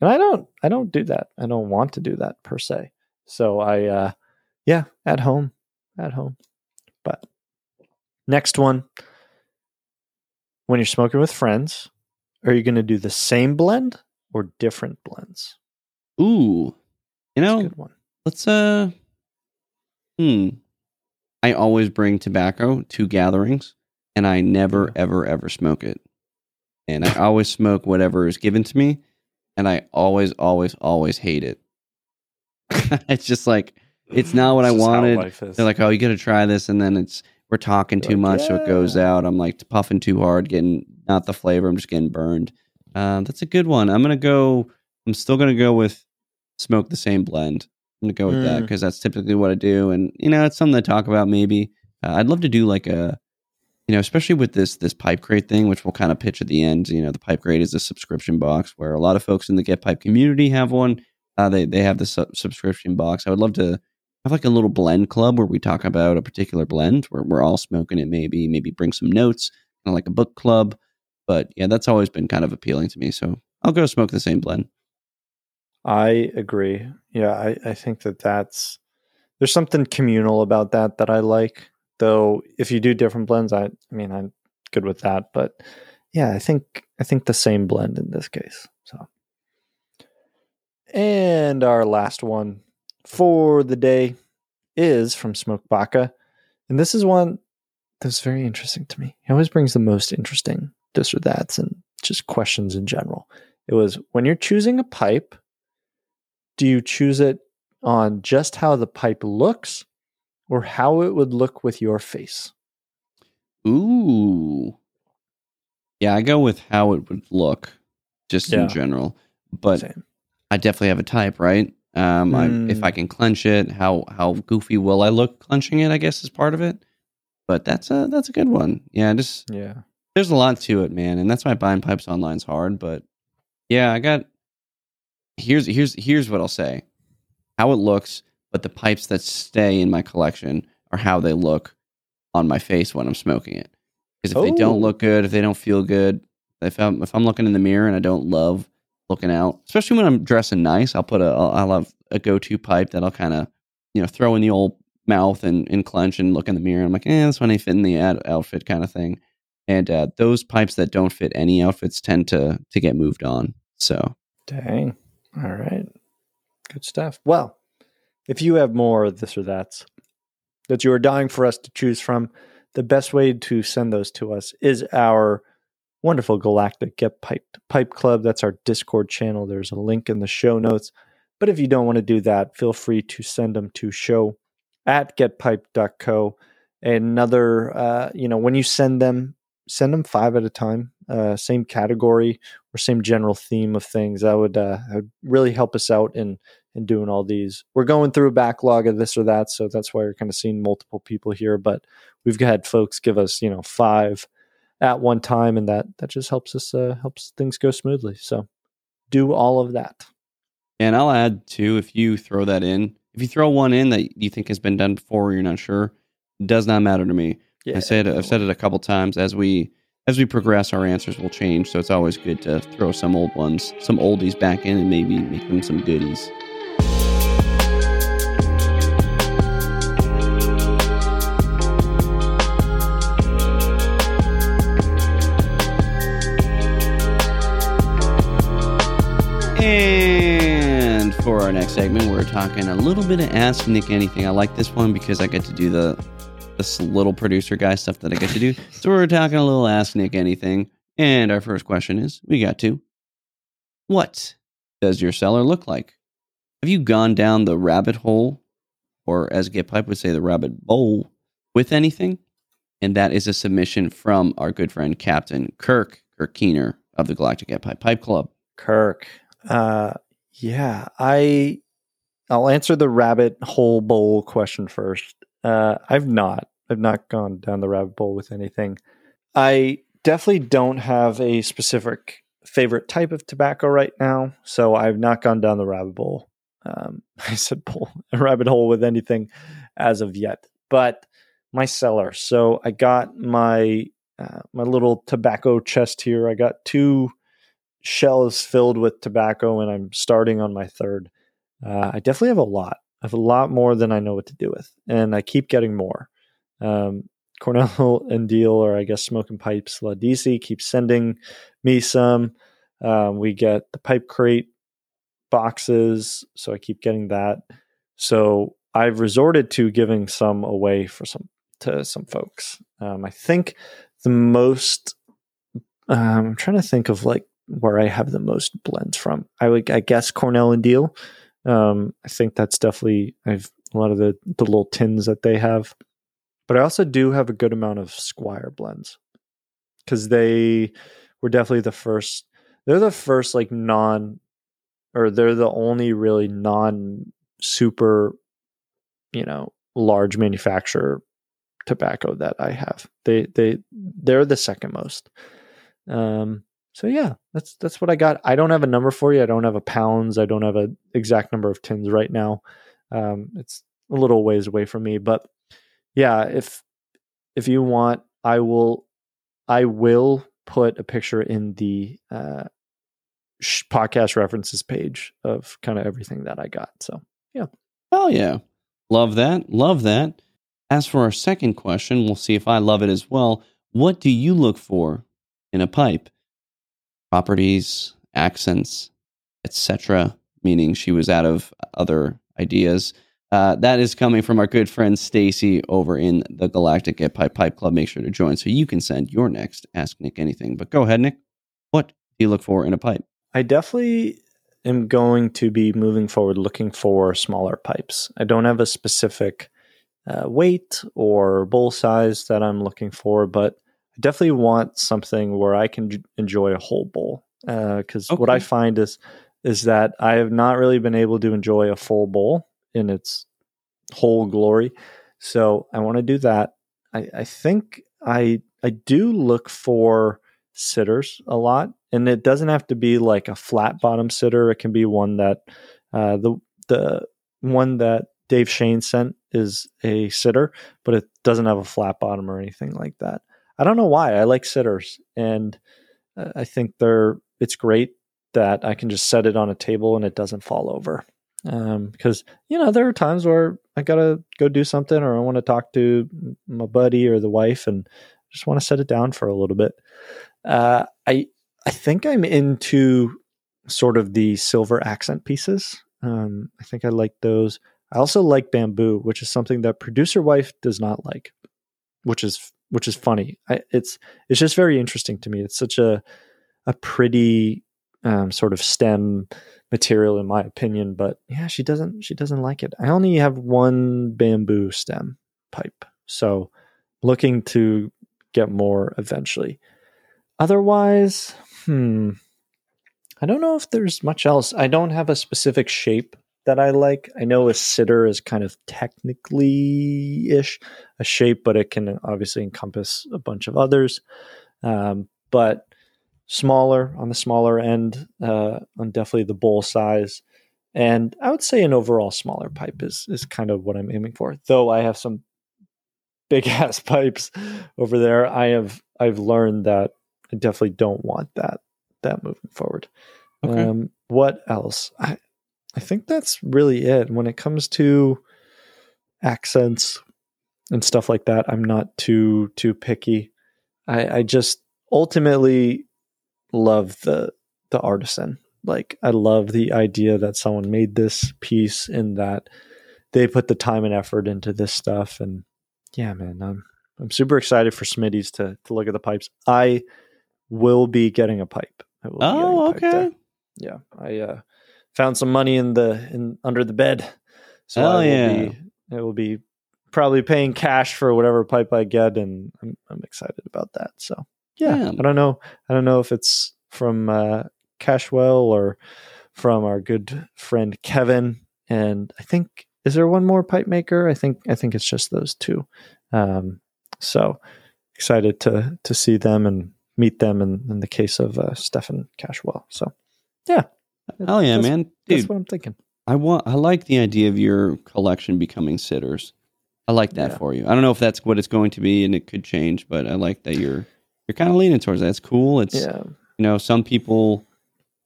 S2: And I don't I don't do that. I don't want to do that per se. So I uh yeah, at home. At home. But next one. When you're smoking with friends, are you gonna do the same blend or different blends?
S1: Ooh, you
S2: That's a
S1: know,
S2: good one.
S1: let's uh, hmm. I always bring tobacco to gatherings, and I never, ever, ever smoke it. And I always smoke whatever is given to me, and I always, always, always hate it. [LAUGHS] it's just like it's not what I wanted. They're like, "Oh, you got to try this," and then it's we're talking
S2: You're
S1: too
S2: like,
S1: much, so it goes out. I'm like puffing too hard, getting not the flavor. I'm just getting burned. Uh, that's a good one. I'm gonna go. I'm still gonna go with smoke the same blend. I'm gonna go with that
S2: Mm.
S1: because that's typically what I do, and you know, it's something to talk about. Maybe uh, I'd love to do like a, you know, especially with this this pipe crate thing, which we'll kind of pitch at the end. You know, the pipe crate is a subscription box where a lot of folks in the Get Piped community have one. Uh, they they have the su- subscription box. I would love to have like a little blend club where we talk about a particular blend where we're all smoking it. Maybe maybe bring some notes, kind of like a book club. But yeah, that's always been kind of appealing to me. So I'll go smoke the same blend.
S2: I agree. Yeah, I, I think that that's there's something communal about that that I like. Though if you do different blends, I, I mean I'm good with that. But yeah, I think I think the same blend in this case. So, and our last one for the day is from Smoke Baka, and this is one that's very interesting to me. He always brings the most interesting this or that's and just questions in general. It was when you're choosing a pipe do you choose it on just how the pipe looks or how it would look with your face?
S1: Ooh. Yeah, I go with how it would look, just
S2: Yeah.
S1: in general. But
S2: Same.
S1: I definitely have a type, right? Um, I, if
S2: Mm.
S1: I can clench it, how how goofy will I look clenching it? I guess is part of it. But that's a that's a good one. Yeah, just
S2: Yeah.
S1: there's a lot to it, man, and that's why buying pipes online is hard. But yeah, I got here's here's here's what I'll say: how it looks, but the pipes that stay in my collection are how they look on my face when I'm smoking it. Because if they don't
S2: Oh.
S1: look good, if they don't feel good, if I'm if I'm looking in the mirror and I don't love looking out, especially when I'm dressing nice, I'll put a I'll, I'll have a go to pipe that I'll kind of you know throw in the old mouth and, and clench and look in the mirror. I'm like, eh, this one ain't fitting the ad- outfit kind of thing. And uh, those pipes that don't fit any outfits tend to to get moved on. So
S2: Dang. All right. Good stuff. Well, if you have more of this or that's that you are dying for us to choose from, the best way to send those to us is our wonderful Galactic Get Piped Pipe Club. That's our Discord channel. There's a link in the show notes. But if you don't want to do that, feel free to send them to show at getpiped.co. Another, uh, you know, when you send them, send them five at a time, uh, same category or same general theme of things. That would, uh, that would really help us out in in doing all these. We're going through a backlog of this or that, so that's why you're kind of seeing multiple people here. But we've had folks give us, you know, five at one time, and that that just helps us uh, helps things go smoothly. So do all of that.
S1: And I'll add too, if you throw that in, if you throw one in that you think has been done before or you're not sure, does not matter to me. Yeah, I said it I've said it a couple times as we as we progress, our answers will change. So it's always good to throw some old ones, some oldies back in, and maybe make them some goodies. And for our next segment, we're talking a little bit of Ask Nick Anything. I like this one because I get to do the this little producer guy stuff that I get to do. So we're talking a little Ask Nick Anything. And our first question is we got to What does your cellar look like? Have you gone down the rabbit hole, or as Get Piped would say, the rabbit bowl, with anything? And that is a submission from our good friend Captain Kirk, Kirk Keener of the Galactic Get Piped Pipe Club.
S2: Kirk, uh, yeah, I I'll answer the rabbit hole bowl question first. Uh, I've not. I've not gone down the rabbit hole with anything. I definitely don't have a specific favorite type of tobacco right now, so I've not gone down the rabbit hole. Um, [LAUGHS] I said pull [LAUGHS] a rabbit hole with anything as of yet, but my cellar. So I got my uh, my little tobacco chest here. I got two shelves filled with tobacco, and I'm starting on my third. Uh, I definitely have a lot. I have a lot more than I know what to do with, and I keep getting more. Um, Cornell [LAUGHS] and Diehl, or I guess Smoking Pipes Laudisi, keeps sending me some. Um, we get the pipe crate boxes, so I keep getting that. So I've resorted to giving some away for some to some folks. Um, I think the most um, I'm trying to think of like where I have the most blends from. I would, I guess, Cornell and Diehl. Um, I think that's definitely I've a lot of the the little tins that they have, but I also do have a good amount of Squire blends because they were definitely the first. They're the first like non, or they're the only really non super, you know, large manufacturer tobacco that I have. They they they're the second most. Um, so yeah, that's that's what I got. I don't have a number for you. I don't have a pounds. I don't have an exact number of tins right now. Um, it's a little ways away from me, but yeah, if if you want, I will I will put a picture in the uh, podcast references page of kind of everything that I got. So yeah,
S1: oh yeah, love that, love that. As for our second question, we'll see if I love it as well. What do you look for in a pipe? Properties, accents, etc., meaning she was out of other ideas. Uh, that is coming from our good friend Stacy over in the Galactic Pipe Pipe Club. Make sure to join so you can send your next Ask Nick Anything. But go ahead, Nick. What do you look for in a pipe?
S2: I definitely am going to be moving forward looking for smaller pipes. I don't have a specific uh, weight or bowl size that I'm looking for, but I definitely want something where I can enjoy a whole bowl. Because uh, okay. what I find is is that I have not really been able to enjoy a full bowl in its whole glory. So I want to do that. I, I think I I do look for sitters a lot, and it doesn't have to be like a flat bottom sitter. It can be one that uh, the the one that Dave Shane sent is a sitter, but it doesn't have a flat bottom or anything like that. I don't know why. I like sitters, and uh, I think they're. It's great that I can just set it on a table and it doesn't fall over. Um, because you know there are times where I gotta go do something or I want to talk to my buddy or the wife and just want to set it down for a little bit. Uh, I I think I'm into sort of the silver accent pieces. Um, I think I like those. I also like bamboo, which is something that producer wife does not like, which is which is funny. I, it's it's just very interesting to me. It's such a a pretty um, sort of stem material, in my opinion. But yeah, she doesn't she doesn't like it. I only have one bamboo stem pipe, so looking to get more eventually. Otherwise, hmm, I don't know if there's much else. I don't have a specific shape that I like. I know a sitter is kind of technically ish a shape, but it can obviously encompass a bunch of others. um, but smaller on the smaller end, uh, on definitely the bowl size. And I would say an overall smaller pipe is is kind of what I'm aiming for. Though I have some big [LAUGHS] ass pipes over there. I have I've learned that I definitely don't want that that moving forward. Okay. Um, what else? I I think that's really it. When it comes to accents and stuff like that, I'm not too too picky. I, I just ultimately love the the artisan. Like I love the idea that someone made this piece and that they put the time and effort into this stuff. And yeah, man, I'm I'm super excited for Smitty's to to look at the pipes. I will be getting a pipe.
S1: oh, okay.
S2: Yeah, I uh, found some money in the in under the bed,
S1: so oh, yeah.
S2: Be, it will be probably paying cash for whatever pipe I get, and I'm I'm excited about that. So yeah, yeah. I don't know. I don't know if it's from uh, Cashwell or from our good friend Kevin. And I think is there one more pipe maker? I think I think it's just those two. Um, so excited to to see them and meet them in, in the case of uh, Stefan Cashwell. So yeah.
S1: Oh yeah, man.
S2: Dude, that's what I'm thinking.
S1: I want I like the idea of your collection becoming sitters. I like that yeah. for you. I don't know if that's what it's going to be and it could change, but I like that you're you're kind of leaning towards that. It's cool. It's yeah. you know, some people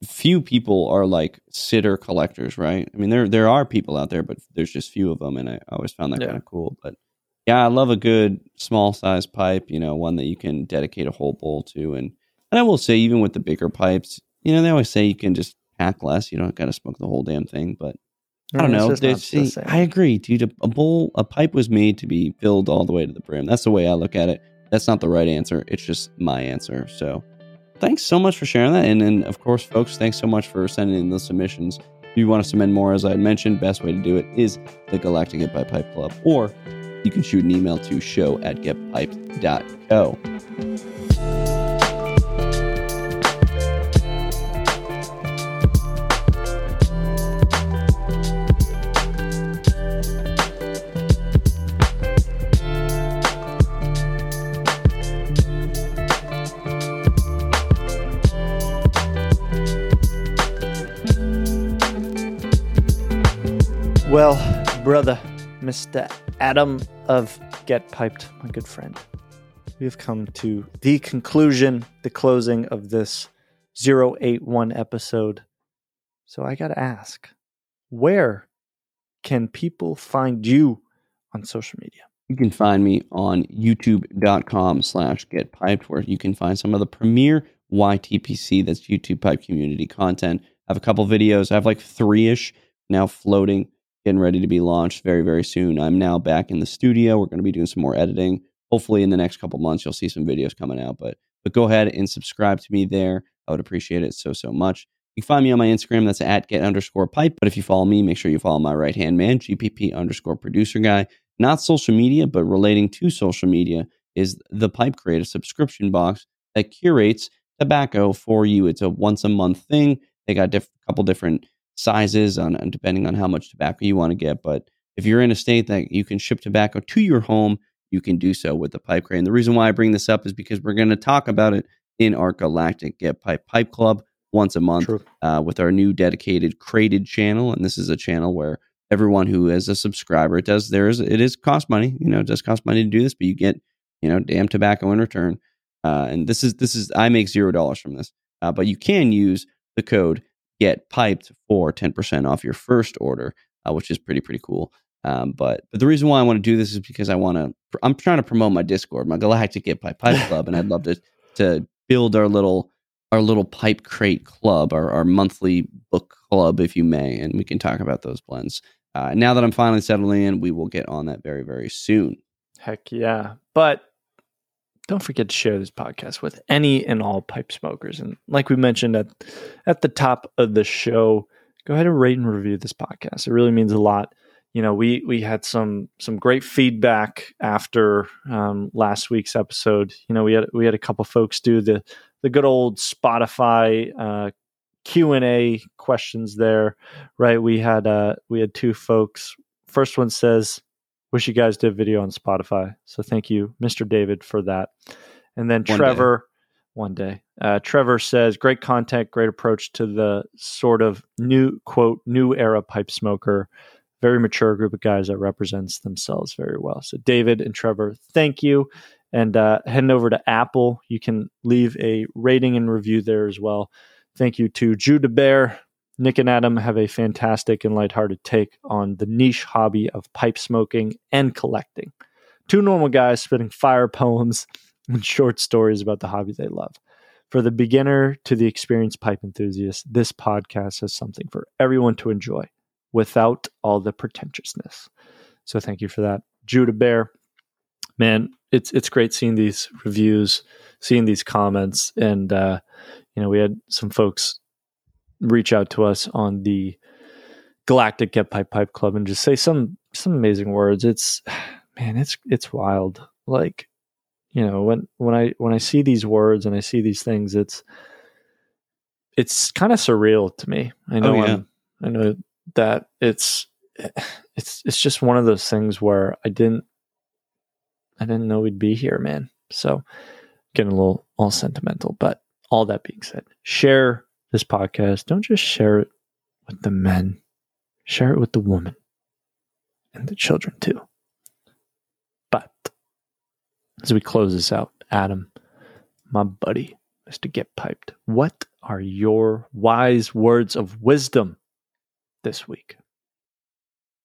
S1: few people are like sitter collectors, right? I mean there there are people out there, but there's just few of them and I always found that yeah. kind of cool. But yeah, I love a good small size pipe, you know, one that you can dedicate a whole bowl to and and I will say even with the bigger pipes, you know, they always say you can just pack less, you don't got to smoke the whole damn thing, but I don't know. I agree, dude. A, bowl, a pipe was made to be filled all the way to the brim. That's the way I look at it. That's not the right answer. It's just my answer. So thanks so much for sharing that. And then, of course, folks, thanks so much for sending in the submissions. If you want to submit more, as I had mentioned, best way to do it is the Galactic Get by Pipe Club, or you can shoot an email to show at getpiped.co.
S2: Well, brother, Mr. Adam of Get Piped, my good friend, we have come to the conclusion, the closing of this 081 episode. So I got to ask, where can people find you on social media?
S1: You can find me on youtube.com slash getpiped, where you can find some of the premier YTPC, that's YouTube Pipe community content. I have a couple videos. I have like three ish now floating getting ready to be launched very, very soon. I'm now back in the studio. We're going to be doing some more editing. Hopefully, in the next couple months, you'll see some videos coming out. But but go ahead and subscribe to me there. I would appreciate it so so much. You can find me on my Instagram. That's at get underscore pipe. But if you follow me, make sure you follow my right hand man, GPP underscore producer guy. Not social media, but relating to social media is the Pipe Crate, a subscription box that curates tobacco for you. It's a once a month thing. They got a diff- couple different sizes on depending on how much tobacco you want to get. But if you're in a state that you can ship tobacco to your home, you can do so with the pipe crate. And the reason why I bring this up is because we're going to talk about it in our Galactic Get Piped Pipe Club once a month uh, with our new dedicated crated channel. And this is a channel where everyone who is a subscriber, it does there is it is cost money. You know, it does cost money to do this, but you get you know damn tobacco in return. Uh, and this is this is I make zero dollars from this, uh, but you can use the code get piped for 10% off your first order, uh, which is pretty, pretty cool. Um, but, but the reason why I want to do this is because I want to, I'm trying to promote my Discord, my Galactic Get Piped Pipe Club, and I'd love to, to build our little, our little pipe crate club, our, our monthly book club, if you may, and we can talk about those blends. Uh, now that I'm finally settling in, we will get on that very, very soon.
S2: Heck yeah. But don't forget to share this podcast with any and all pipe smokers. And like we mentioned at at the top of the show, go ahead and rate and review this podcast. It really means a lot. You know, we we had some some great feedback after um, last week's episode. You know, we had we had a couple folks do the the good old Spotify uh, Q and A questions there, right? We had uh, we had two folks. First one says, Wish you guys did video on Spotify. So thank you, Mr. David, for that. And then one Trevor, one day. Uh, Trevor says, great content, great approach to the sort of new, quote, new era pipe smoker. Very mature group of guys that represents themselves very well. So, David and Trevor, thank you. And uh, heading over to Apple, you can leave a rating and review there as well. Thank you to Jude Bear. Nick and Adam have a fantastic and lighthearted take on the niche hobby of pipe smoking and collecting. Two normal guys spitting fire poems [LAUGHS] and short stories about the hobby they love. For the beginner to the experienced pipe enthusiast, this podcast has something for everyone to enjoy without all the pretentiousness. So thank you for that. Judah Bear, man, it's it's great seeing these reviews, seeing these comments, and uh, you know we had some folks reach out to us on the Galactic Get Piped Pipe Club and just say some some amazing words. It's [SIGHS] man, it's it's wild. Like you know when when I when I see these words and I see these things, it's it's kind of surreal to me. I oh, know oh, yeah. i know that it's [SIGHS] it's it's just one of those things where I didn't I didn't know we'd be here, man. So getting a little all sentimental, but all that being said, share this podcast. Don't just share it with the men. Share it with the woman and the children too. But as we close this out, Adam, my buddy, Mr. Get Piped, what are your wise words of wisdom this week?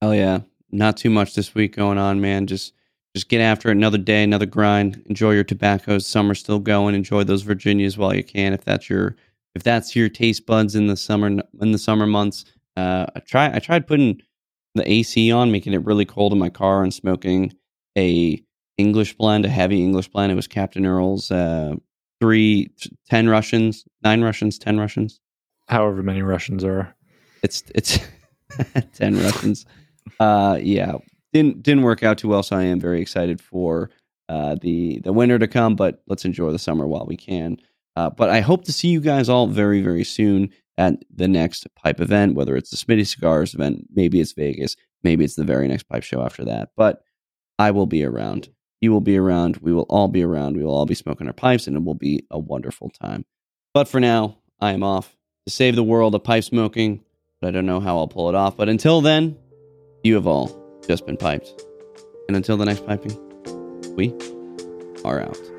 S1: Oh yeah, not too much this week going on, man. Just just get after it. Another day, another grind. Enjoy your tobaccos. Summer's still going. Enjoy those Virginias while you can, if that's your if that's your taste buds in the summer in the summer months. Uh, I try I tried putting the AC on, making it really cold in my car, and smoking a English blend, a heavy English blend. It was Captain Earl's uh, three, ten Russians, nine Russians, ten Russians,
S2: however many Russians are.
S1: It's it's [LAUGHS] ten Russians. Uh, yeah, didn't didn't work out too well. So I am very excited for uh, the the winter to come. But let's enjoy the summer while we can. Uh, but I hope to see you guys all very very soon at the next pipe event, whether it's the Smitty Cigars event, maybe it's Vegas, maybe it's the very next pipe show after that. But I will be around. You will be around. We will all be around. We will all be smoking our pipes, and it will be a wonderful time. But for now, I am off to save the world of pipe smoking. But I don't know how I'll pull it off. But until then, you have all just been piped. And until the next piping, we are out.